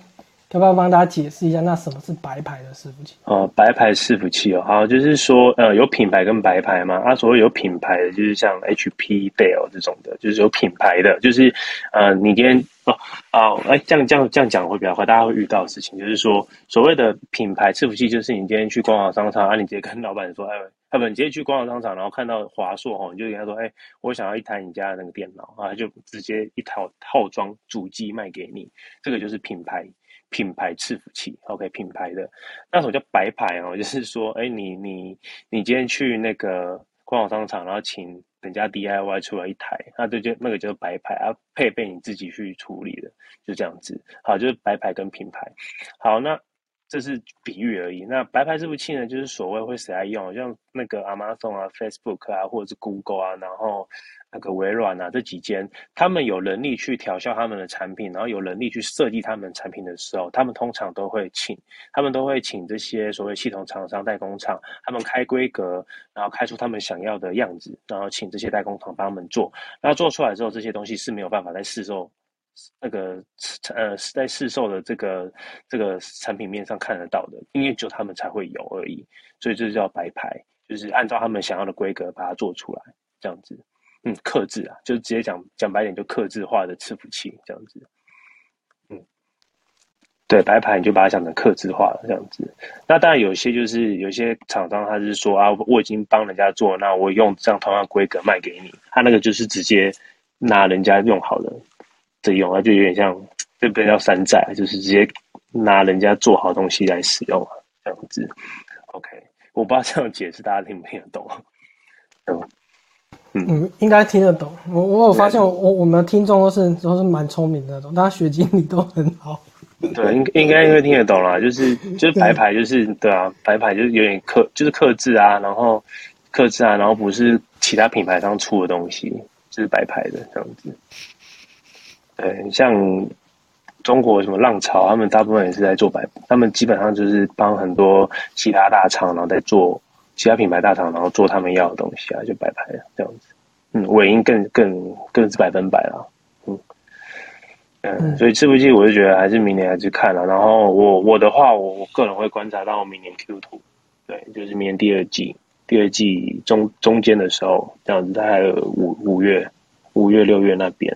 要不要帮大家解释一下，那什么是白牌的伺服器？哦，白牌伺服器哦，好，就是说，呃，有品牌跟白牌嘛。啊，所谓有品牌的，就是像 HP、Dell 这种的，就是有品牌的，就是，呃，你今天哦哦，哎，这样这样这样讲会比较快，大家会遇到的事情，就是说，所谓的品牌伺服器，就是你今天去官网商场，啊，你直接跟老板说，哎，要不你直接去官网商场，然后看到华硕哦，你就跟他说，哎，我想要一台你家的那个电脑啊，就直接一套套装主机卖给你，这个就是品牌。品牌伺服器，OK，品牌的那什么叫白牌哦？*laughs* 就是说，哎，你你你今天去那个官网商场，然后请人家 DIY 出来一台，那这就那个就是白牌，啊，配备你自己去处理的，就这样子。好，就是白牌跟品牌。好，那这是比喻而已。那白牌伺服器呢，就是所谓会谁来用，像那个 Amazon 啊、Facebook 啊，或者是 Google 啊，然后。那个微软啊，这几间，他们有能力去调校他们的产品，然后有能力去设计他们产品的时候，他们通常都会请，他们都会请这些所谓系统厂商、代工厂，他们开规格，然后开出他们想要的样子，然后请这些代工厂帮他们做。那做出来之后，这些东西是没有办法在市售那个呃在市售的这个这个产品面上看得到的，因为只有他们才会有而已。所以这叫白牌，就是按照他们想要的规格把它做出来，这样子。嗯，克制啊，就直接讲讲白点，就克制化的伺服器这样子。嗯，对，白牌你就把它想成克制化了这样子。那当然有些就是有些厂商他是说啊，我已经帮人家做，那我用这样同样规格卖给你，他那个就是直接拿人家用好的这用，啊就有点像这边叫山寨，就是直接拿人家做好东西来使用这样子。OK，我不知道这样解释大家听不听得懂？嗯。嗯，应该听得懂。我我有发现，我我们的听众都是都是蛮聪明的，种大家学经理都很好。对，应应该应该听得懂啦，就是就是白牌，就是对啊，白牌就是有点克，就是克制啊，然后克制啊，然后不是其他品牌上出的东西，就是白牌的这样子。对，像中国什么浪潮，他们大部分也是在做白，他们基本上就是帮很多其他大厂，然后在做。其他品牌大厂，然后做他们要的东西啊，就摆牌这样子。嗯，尾音更更更是百分百了。嗯嗯，所以这部剧我就觉得还是明年还是看了。然后我我的话，我我个人会观察到明年 Q two，对，就是明年第二季第二季中中间的时候这样子，大概五五月五月、六月那边。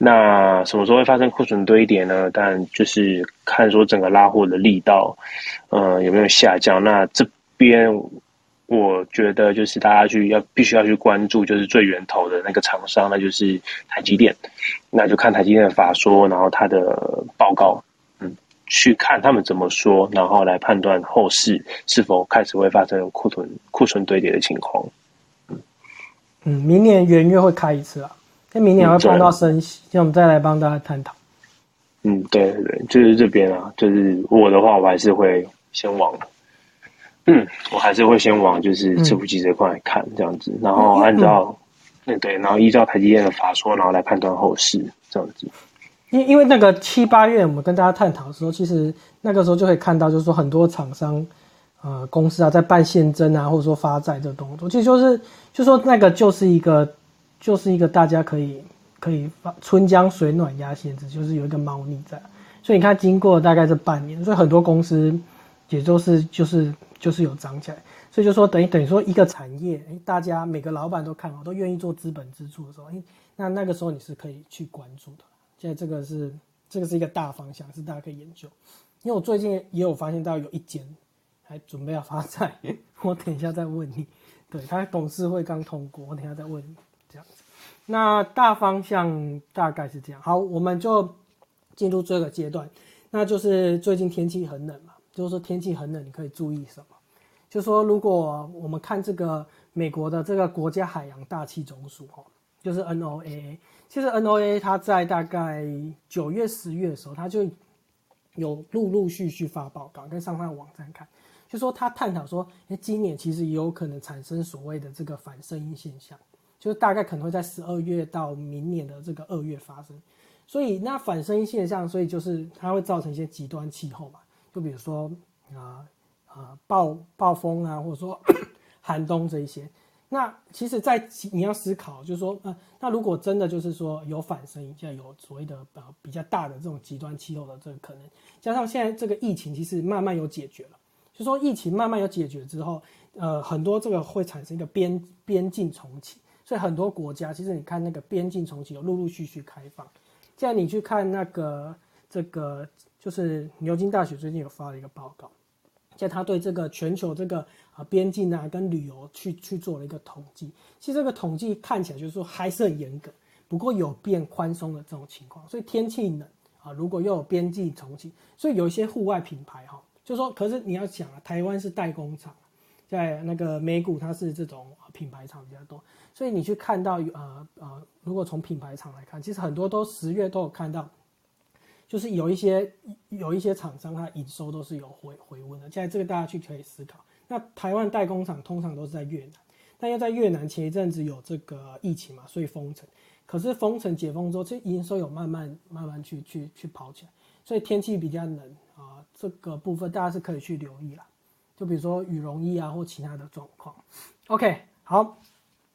那什么时候会发生库存堆叠呢？但就是看说整个拉货的力道，呃，有没有下降。那这边我觉得就是大家去要必须要去关注，就是最源头的那个厂商，那就是台积电。那就看台积电的法说，然后它的报告，嗯，去看他们怎么说，然后来判断后市是否开始会发生库存库存堆叠的情况。嗯，明年元月会开一次啊。那明年会碰到升息，那我们再来帮大家探讨。嗯，对对对，就是这边啊，就是我的话，我还是会先往，嗯，我还是会先往就是伺服器这块看这样子，然后按照，嗯对，然后依照台积电的法说，然后来判断后市这样子。因因为那个七八月我们跟大家探讨的时候，其实那个时候就可以看到，就是说很多厂商，呃，公司啊在办现增啊，或者说发债这动作，其实就是就说那个就是一个。就是一个大家可以可以发“春江水暖鸭先知”，就是有一个猫腻在，所以你看，经过大概这半年，所以很多公司也都是就是就是有涨起来，所以就说等于等于说一个产业，哎，大家每个老板都看好，都愿意做资本支出的时候，哎，那那个时候你是可以去关注的。现在这个是这个是一个大方向，是大家可以研究。因为我最近也有发现到有一间还准备要发债，*laughs* 我等一下再问你。对他董事会刚通过，我等一下再问你。那大方向大概是这样。好，我们就进入这个阶段，那就是最近天气很冷嘛，就是说天气很冷，你可以注意什么？就说如果我们看这个美国的这个国家海洋大气总署哦，就是 NOAA，其实 NOAA 它在大概九月、十月的时候，它就有陆陆续续发报告，跟上它的网站看，就说它探讨说，哎，今年其实也有可能产生所谓的这个反声音现象。就是大概可能会在十二月到明年的这个二月发生，所以那反声音现象，所以就是它会造成一些极端气候嘛，就比如说啊啊暴暴风啊，或者说 *coughs* 寒冬这一些。那其实，在你要思考，就是说，呃，那如果真的就是说有反声音，现在有所谓的呃比较大的这种极端气候的这个可能，加上现在这个疫情其实慢慢有解决了，就说疫情慢慢有解决之后，呃，很多这个会产生一个边边境重启。所以很多国家，其实你看那个边境重启有陆陆续续开放。现在你去看那个这个，就是牛津大学最近有发了一个报告，在他对这个全球这个啊边境啊跟旅游去去做了一个统计。其实这个统计看起来就是说还是很严格，不过有变宽松的这种情况。所以天气冷啊，如果又有边境重启，所以有一些户外品牌哈，就说可是你要想啊，台湾是代工厂，在那个美股它是这种品牌厂比较多。所以你去看到，呃呃，如果从品牌厂来看，其实很多都十月都有看到，就是有一些有一些厂商它营收都是有回回温的。现在这个大家去可以思考。那台湾代工厂通常都是在越南，但又在越南前一阵子有这个疫情嘛，所以封城。可是封城解封之后，这营收有慢慢慢慢去去去跑起来。所以天气比较冷啊，这个部分大家是可以去留意啦。就比如说羽绒衣啊或其他的状况。OK，好。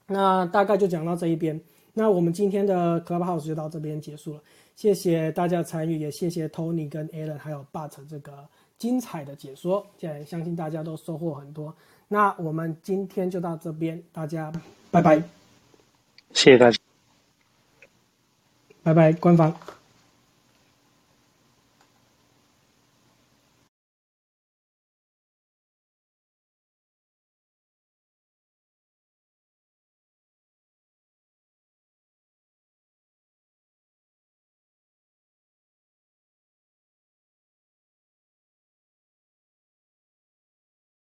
那大概就讲到这一边，那我们今天的 Clubhouse 就到这边结束了，谢谢大家参与，也谢谢 Tony 跟 Alan 还有 But 这个精彩的解说，也相信大家都收获很多。那我们今天就到这边，大家拜拜，谢谢大家，拜拜，官方。